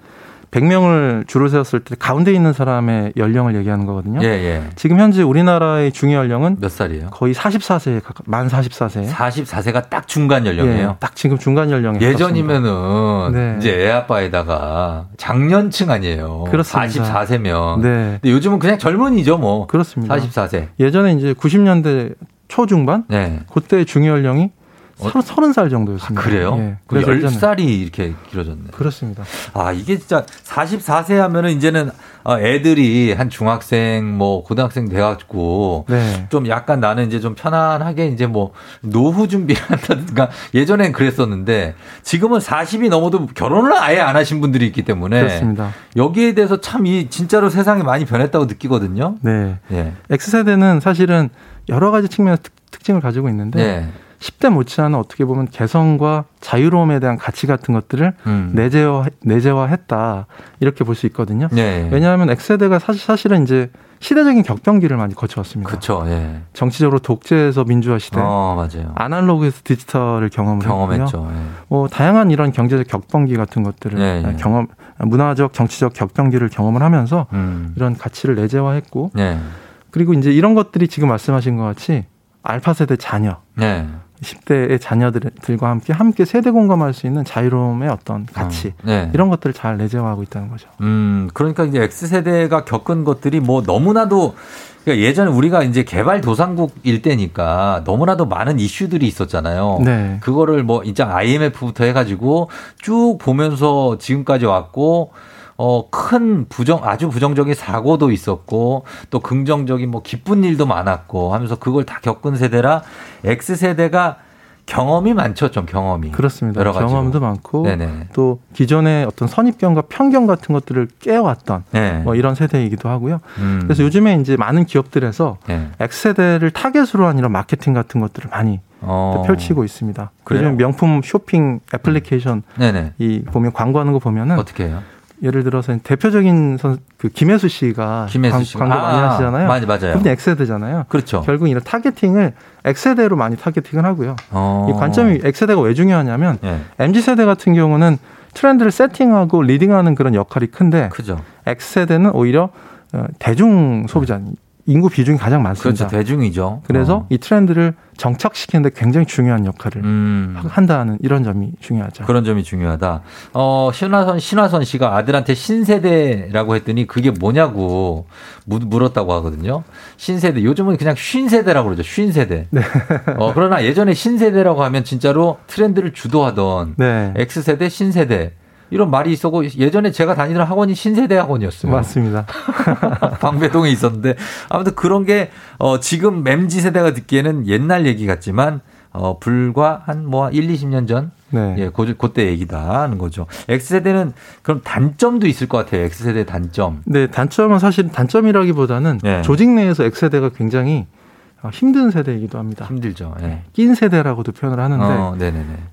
100명을 줄을 세웠을 때 가운데 있는 사람의 연령을 얘기하는 거거든요. 예, 예. 지금 현재 우리나라의 중위 연령은 몇 살이에요? 거의 44세에 가까 만 44세. 44세가 딱 중간 연령이에요. 예, 딱 지금 중간 연령에 예전이면은 네. 이제 애 아빠에다가 장년층 아니에요. 그렇습니다. 44세면. 네. 근데 요즘은 그냥 젊은이죠, 뭐. 그렇습니다. 44세. 예전에 이제 90년대 초중반 네. 그때 중위 연령이 서른 서른 살 정도였습니다. 어? 그래요? 예, 그 그래서 예전에- 10살이 이렇게 길어졌네. 그렇습니다. 아, 이게 진짜 44세 하면은 이제는 어, 애들이 한 중학생, 뭐, 고등학생 돼 가지고 네. 좀 약간 나는 이제 좀 편안하게 이제 뭐 노후 준비를 한다든가 예전엔 그랬었는데 지금은 40이 넘어도 결혼을 아예 안 하신 분들이 있기 때문에 그렇습니다. 여기에 대해서 참 이 진짜로 세상이 많이 변했다고 느끼거든요. 네. 예. X세대는 사실은 여러 가지 측면에서 특, 특징을 가지고 있는데 네. 10대 못지않은 어떻게 보면 개성과 자유로움에 대한 가치 같은 것들을 음. 내재화, 내재화했다 이렇게 볼 수 있거든요. 네. 왜냐하면 X세대가 사실, 사실은 이제 시대적인 격변기를 많이 거쳐왔습니다. 그렇죠. 예. 정치적으로 독재에서 민주화 시대, 어, 맞아요. 아날로그에서 디지털을 경험을 경험했죠. 했고요. 예. 뭐 다양한 이런 경제적 격변기 같은 것들을 네, 네. 경험, 문화적 정치적 격변기를 경험을 하면서 음. 이런 가치를 내재화했고 네. 그리고 이제 이런 것들이 지금 말씀하신 것 같이 알파 세대 자녀, 네. 10대의 자녀들과 함께 함께 세대 공감할 수 있는 자유로움의 어떤 가치 네. 이런 것들을 잘 내재화하고 있다는 거죠. 음, 그러니까 이제 X세대가 겪은 것들이 뭐 너무나도 그러니까 예전에 우리가 이제 개발 도상국일 때니까 너무나도 많은 이슈들이 있었잖아요. 네. 그거를 뭐 이제 IMF부터 해가지고 쭉 보면서 지금까지 왔고 어, 큰 부정, 아주 부정적인 사고도 있었고, 또 긍정적인 뭐 기쁜 일도 많았고 하면서 그걸 다 겪은 세대라 X세대가 경험이 많죠, 좀 경험이. 그렇습니다. 여러 가지로. 경험도 많고 네네. 또 기존의 어떤 선입견과 편견 같은 것들을 깨왔던 네. 뭐 이런 세대이기도 하고요. 음. 그래서 요즘에 이제 많은 기업들에서 네. X세대를 타겟으로 한 이런 마케팅 같은 것들을 많이 어. 펼치고 있습니다. 그래요? 요즘 명품 쇼핑 애플리케이션. 이 보면 광고하는 거 보면은 어떻게 해요? 예를 들어서 대표적인 선, 그 김혜수 씨가 김혜수 광, 씨가. 광고 많이 아, 하시잖아요. 많이 맞아요. 그분이 X세대잖아요. 그렇죠. 결국 이런 타겟팅을 X세대로 많이 타겟팅을 하고요. 어. 이 관점이 X세대가 왜 중요하냐면 예. MZ세대 같은 경우는 트렌드를 세팅하고 leading하는 그런 역할이 큰데 크죠. X세대는 오히려 어, 대중 소비자 인구 비중이 가장 많습니다. 그렇죠. 대중이죠. 그래서 어. 이 트렌드를 정착시키는데 굉장히 중요한 역할을 음. 한다는 이런 점이 중요하죠. 그런 점이 중요하다. 어, 신화선, 신화선 씨가 아들한테 신세대라고 했더니 그게 뭐냐고 물- 물었다고 하거든요. 신세대. 요즘은 그냥 쉰세대라고 그러죠. 쉰세대. 네. 어, 그러나 예전에 신세대라고 하면 진짜로 트렌드를 주도하던 네. X세대, 신세대. 이런 말이 있었고 예전에 제가 다니던 학원이 신세대 학원이었어요. 맞습니다. 방배동에 있었는데 아무튼 그런 게 어, 지금 맴지 세대가 듣기에는 옛날 얘기 같지만 어, 불과 한뭐 1, 20년 전 네. 예, 고, 그때 얘기다 하는 거죠. X세대는 그럼 단점도 있을 것 같아요. X세대 단점. 네, 단점은 사실 단점이라기보다는 네. 조직 내에서 X세대가 굉장히 어, 힘든 세대이기도 합니다. 힘들죠. 예. 낀 세대라고도 표현을 하는데 어.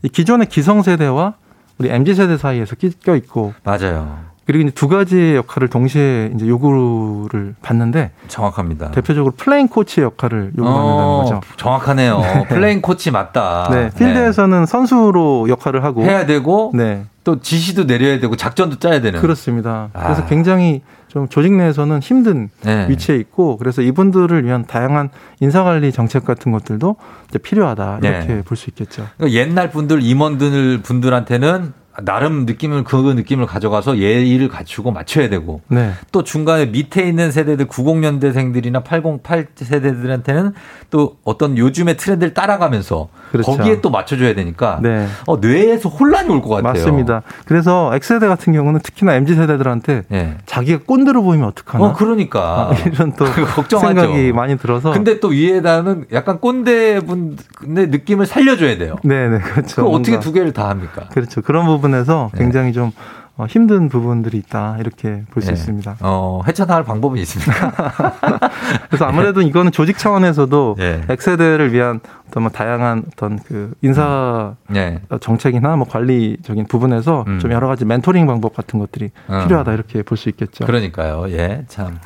이 기존의 기성세대와 우리 MZ세대 사이에서 끼껴 있고 맞아요. 그리고 이제 두 가지의 역할을 동시에 이제 요구를 받는데 정확합니다. 대표적으로 playing coach의 역할을 요구받는다는 어, 거죠. 정확하네요. 네. playing coach 맞다. 네, 필드에서는 선수로 역할을 하고 해야 되고 네. 또 지시도 내려야 되고 작전도 짜야 되는. 그렇습니다. 그래서 아. 굉장히 좀 조직 내에서는 힘든 네. 위치에 있고 그래서 이분들을 위한 다양한 인사관리 정책 같은 것들도 필요하다 이렇게 네. 볼수 있겠죠. 그러니까 옛날 분들 임원들 분들한테는 나름 느낌을 그 느낌을 가져가서 예의를 갖추고 맞춰야 되고 네. 또 중간에 밑에 있는 세대들 90년대생들이나 808 세대들한테는 또 어떤 요즘의 트렌드를 따라가면서 그렇죠. 거기에 또 맞춰줘야 되니까 네. 어, 뇌에서 혼란이 올 것 같아요. 맞습니다. 그래서 X세대 같은 경우는 특히나 MZ 세대들한테 예. 자기가 꼰대로 보이면 어떡하나 어, 그러니까. 아, 이런 또 걱정하죠. 생각이 많이 들어서 근데 또 위에다는 약간 꼰대 분의 느낌을 살려줘야 돼요. 네 네 그렇죠. 그 어떻게 두 개를 다 합니까? 그렇죠. 그런 부분 에서 네. 굉장히 좀 어, 힘든 부분들이 있다 이렇게 볼수 예. 있습니다. 어, 헤쳐나갈 방법은 있습니까? 그래서 아무래도 이거는 조직 차원에서도 예. X세대를 위한 어떤 뭐 다양한 어떤 그 인사 네. 정책이나 뭐 관리적인 부분에서 음. 좀 여러 가지 멘토링 방법 같은 것들이 어. 필요하다 이렇게 볼 수 있겠죠. 그러니까요. 예, 참.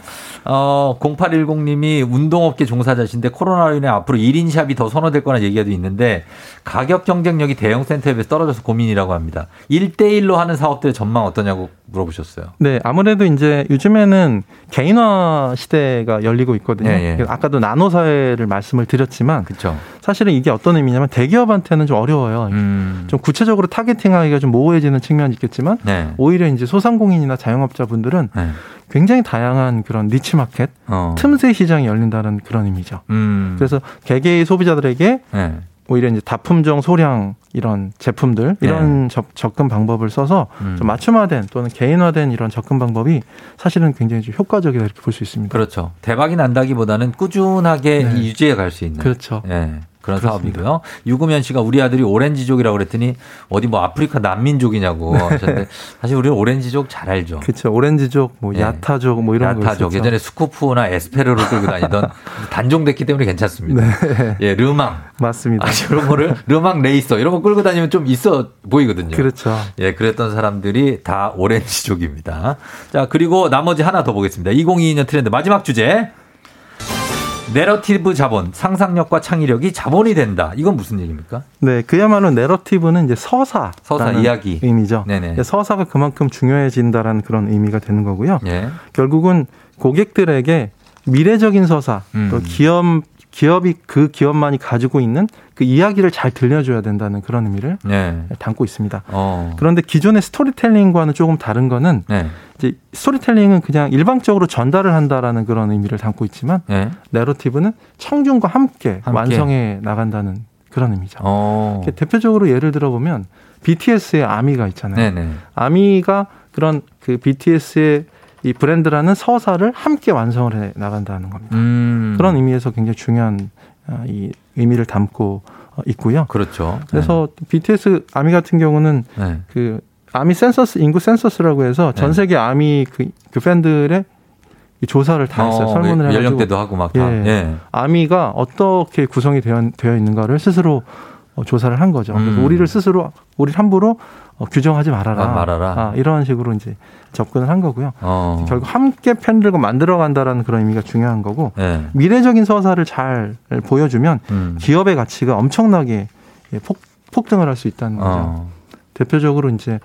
어, 0810님이 운동업계 종사자신데 코로나로 인해 앞으로 1인 샵이 더 선호될 거나 얘기가 있는데 가격 경쟁력이 대형 센터에 비해서 떨어져서 고민이라고 합니다. 1대1로 하는 사업들의 전망 어떠냐고 물어보셨어요. 네, 아무래도 이제 요즘에는 개인화 시대가 열리고 있거든요. 예, 예. 아까도 나노 사회를 말씀을 드렸지만 그렇죠. 사실은 이게 어떤 의미냐면 대기업한테는 좀 어려워요. 음. 좀 구체적으로 타겟팅하기가 좀 모호해지는 측면이 있겠지만 네. 오히려 이제 소상공인이나 자영업자분들은 네. 굉장히 다양한 그런 니치 마켓, 어. 틈새 시장이 열린다는 그런 의미죠. 음. 그래서 개개의 소비자들에게 네. 오히려 이제 다품종 소량 이런 제품들 이런 접, 접근 방법을 써서 네. 음. 좀 맞춤화된 또는 개인화된 이런 접근 방법이 사실은 굉장히 좀 효과적이다 이렇게 볼 수 있습니다. 그렇죠. 대박이 난다기보다는 꾸준하게 네. 유지해 갈 수 있는. 그렇죠. 예. 그런 그렇습니다. 사업이고요. 유금현 씨가 우리 아들이 오렌지족이라고 그랬더니 어디 뭐 아프리카 난민족이냐고 하셨는데 사실 우리는 오렌지족 잘 알죠. 그렇죠. 오렌지족, 뭐 예. 야타족, 뭐 이런 거 야타족. 예전에 스코프나 에스페로를 끌고 다니던 단종됐기 때문에 괜찮습니다. 네. 예, 르망. 맞습니다. 아, 이런 거를 르망 레이서 이런 거 끌고 다니면 좀 있어 보이거든요. 그렇죠. 예, 그랬던 사람들이 다 오렌지족입니다. 자, 그리고 나머지 하나 더 보겠습니다. 2022년 트렌드 마지막 주제. 내러티브 자본, 상상력과 창의력이 자본이 된다. 이건 무슨 얘기입니까? 네, 그야말로 내러티브는 이제 서사, 서사, 이야기. 의미죠. 네네. 서사가 그만큼 중요해진다라는 그런 의미가 되는 거고요. 예. 결국은 고객들에게 미래적인 서사, 음. 또 기업 기업이 그 기업만이 가지고 있는 그 이야기를 잘 들려줘야 된다는 그런 의미를 네. 담고 있습니다. 어. 그런데 기존의 스토리텔링과는 조금 다른 거는 네. 이제 스토리텔링은 그냥 일방적으로 전달을 한다라는 그런 의미를 담고 있지만 네. 내러티브는 청중과 함께, 함께. 완성해 나간다는 그런 의미죠. 어. 대표적으로 예를 들어보면 BTS의 아미가 있잖아요. 아미가 그런 그 BTS의 이 브랜드라는 서사를 함께 완성을 해 나간다는 겁니다. 음. 그런 의미에서 굉장히 중요한 아, 이 의미를 담고 어, 있고요. 그렇죠. 그래서 BTS 아미 같은 경우는 네. 그 아미 센서스 인구 센서스라고 해서 전 네. 세계 아미 그, 그 팬들의 이 조사를 다 했어요. 어, 설문을 해가지고 연령대도 하고 막 다. 예. 예. 아미가 어떻게 구성이 되어, 되어 있는가를 스스로 어, 조사를 한 거죠. 그래서 음. 우리를 스스로 우리 함부로 어, 규정하지 말아라. 아, 말아라. 아, 이런 식으로 이제 접근을 한 거고요. 어. 결국 함께 팬들과 만들어 간다라는 그런 의미가 중요한 거고 예. 미래적인 서사를 잘 보여주면 음. 기업의 가치가 엄청나게 예, 폭, 폭등을 할 수 있다는 거죠. 어. 대표적으로 이제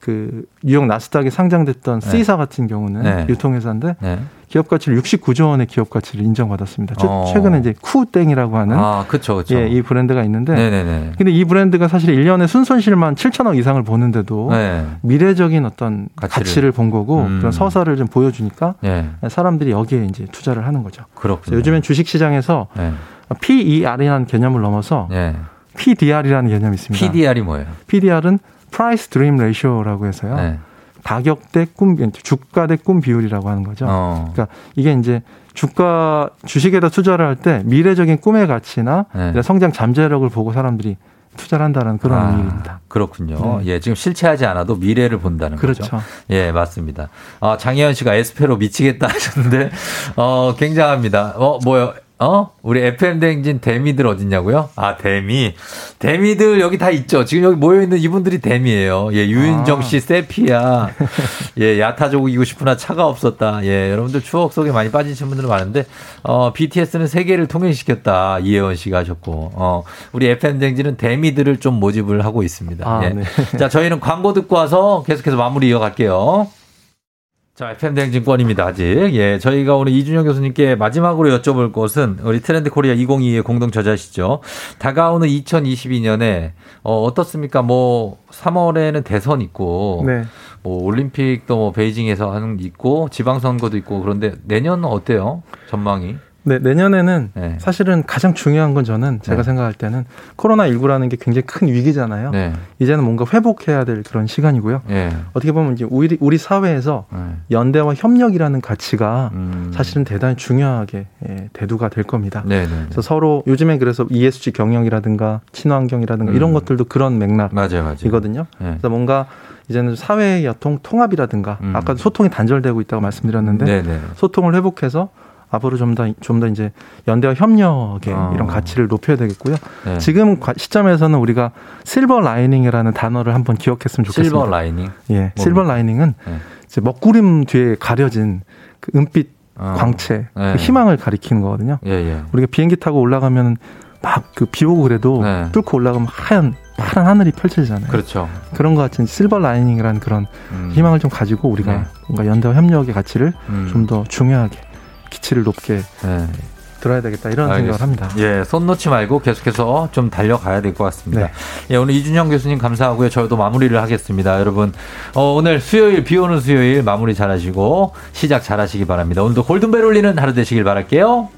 그 뉴욕 나스닥에 상장됐던 네. C사 같은 경우는 네. 유통회사인데 네. 기업 가치를 69조 원의 기업 가치를 인정받았습니다. 최- 어. 최근에 이제 쿠땡이라고 하는 아, 그렇죠. 그렇죠. 예, 이 브랜드가 있는데 네네네. 근데 이 브랜드가 사실 1년에 순손실만 7천억 이상을 보는데도 네. 미래적인 어떤 가치를. 가치를, 본 거고 음. 그런 서사를 좀 보여주니까 예. 사람들이 여기에 이제 투자를 하는 거죠. 그렇군요. 요즘엔 주식 시장에서 예. PER이라는 개념을 넘어서 예. PDR이라는 개념이 있습니다. PDR이 뭐예요? PDR은 Price Dream Ratio라고 해서요. 네. 가격 대 꿈, 주가 대꿈 비율이라고 하는 거죠. 어. 그러니까 이게 이제 주가 주식에다 투자를 할 때 미래적인 꿈의 가치나 네. 성장 잠재력을 보고 사람들이 투자를 한다는 그런 아, 의미입니다. 그렇군요. 네. 예, 지금 실체하지 않아도 미래를 본다는 그렇죠. 거죠. 예, 맞습니다. 아, 장혜연 씨가 에스페로 미치겠다 하셨는데, 어, 굉장합니다. 어, 뭐요? 어? 우리 FM 대행진 대미들 어딨냐고요? 아, 대미. 대미들 여기 다 있죠. 지금 여기 모여있는 이분들이 대미예요. 예, 유윤정 아. 씨, 세피야. 예, 야타족 이고 싶으나 차가 없었다. 예, 여러분들 추억 속에 많이 빠지신 분들 많은데, 어, BTS는 세계를 통일시켰다. 이혜원 씨가 하셨고, 어, 우리 FM 대행진은 대미들을 좀 모집을 하고 있습니다. 아, 예. 네. 자, 저희는 광고 듣고 와서 계속해서 마무리 이어갈게요. 자, FM 대행진권입니다, 아직. 예, 저희가 오늘 이준영 교수님께 마지막으로 여쭤볼 것은 우리 트렌드 코리아 2022의 공동 저자시죠. 다가오는 2022년에 어, 어떻습니까? 뭐 3월에는 대선 있고 네. 뭐 올림픽도 뭐 베이징에서 하는 게 있고 지방 선거도 있고 그런데 내년은 어때요? 전망이? 네, 내년에는 네. 사실은 가장 중요한 건 저는 제가 네. 생각할 때는 코로나19라는 게 굉장히 큰 위기잖아요. 네. 이제는 뭔가 회복해야 될 그런 시간이고요. 예. 어떻게 보면 이제 우리, 우리 사회에서 네. 연대와 협력이라는 가치가 음. 사실은 대단히 중요하게 예, 대두가 될 겁니다. 네, 네. 그래서 서로 요즘에 그래서 ESG 경영이라든가 친환경이라든가 음. 이런 것들도 그런 맥락 맞아요, 맞아요. 이거든요. 네. 그래서 뭔가 이제는 사회의 여통 통합이라든가 음. 아까도 소통이 단절되고 있다고 말씀드렸는데 네, 네. 소통을 회복해서 앞으로 좀 더 좀 더 이제 연대와 협력의 어. 이런 가치를 높여야 되겠고요. 네. 지금 과- 시점에서는 우리가 silver lining이라는 단어를 한번 기억했으면 좋겠습니다. Silver lining. 예, 뭡니까? Silver lining은 네. 이제 먹구름 뒤에 가려진 그 은빛 어. 광채, 네. 그 희망을 가리키는 거거든요. 예, 예. 우리가 비행기 타고 올라가면 막 그 비 오고 그래도 네. 뚫고 올라가면 하얀 파란 하늘이 펼쳐지잖아요. 그렇죠. 그런 것 같은 silver lining이라는 그런 음. 희망을 좀 가지고 우리가 네. 뭔가 연대와 협력의 가치를 음. 좀더 중요하게 기치를 높게 네. 들어야 되겠다 이런 알겠습니다. 생각을 합니다. 예, 손 놓지 말고 계속해서 좀 달려가야 될 것 같습니다. 네. 예, 오늘 이준영 교수님 감사하고요. 저도 마무리를 하겠습니다. 여러분, 어, 오늘 수요일, 비 오는 수요일 마무리 잘 하시고 시작 잘 하시기 바랍니다. 오늘도 골든벨 울리는 하루 되시길 바랄게요.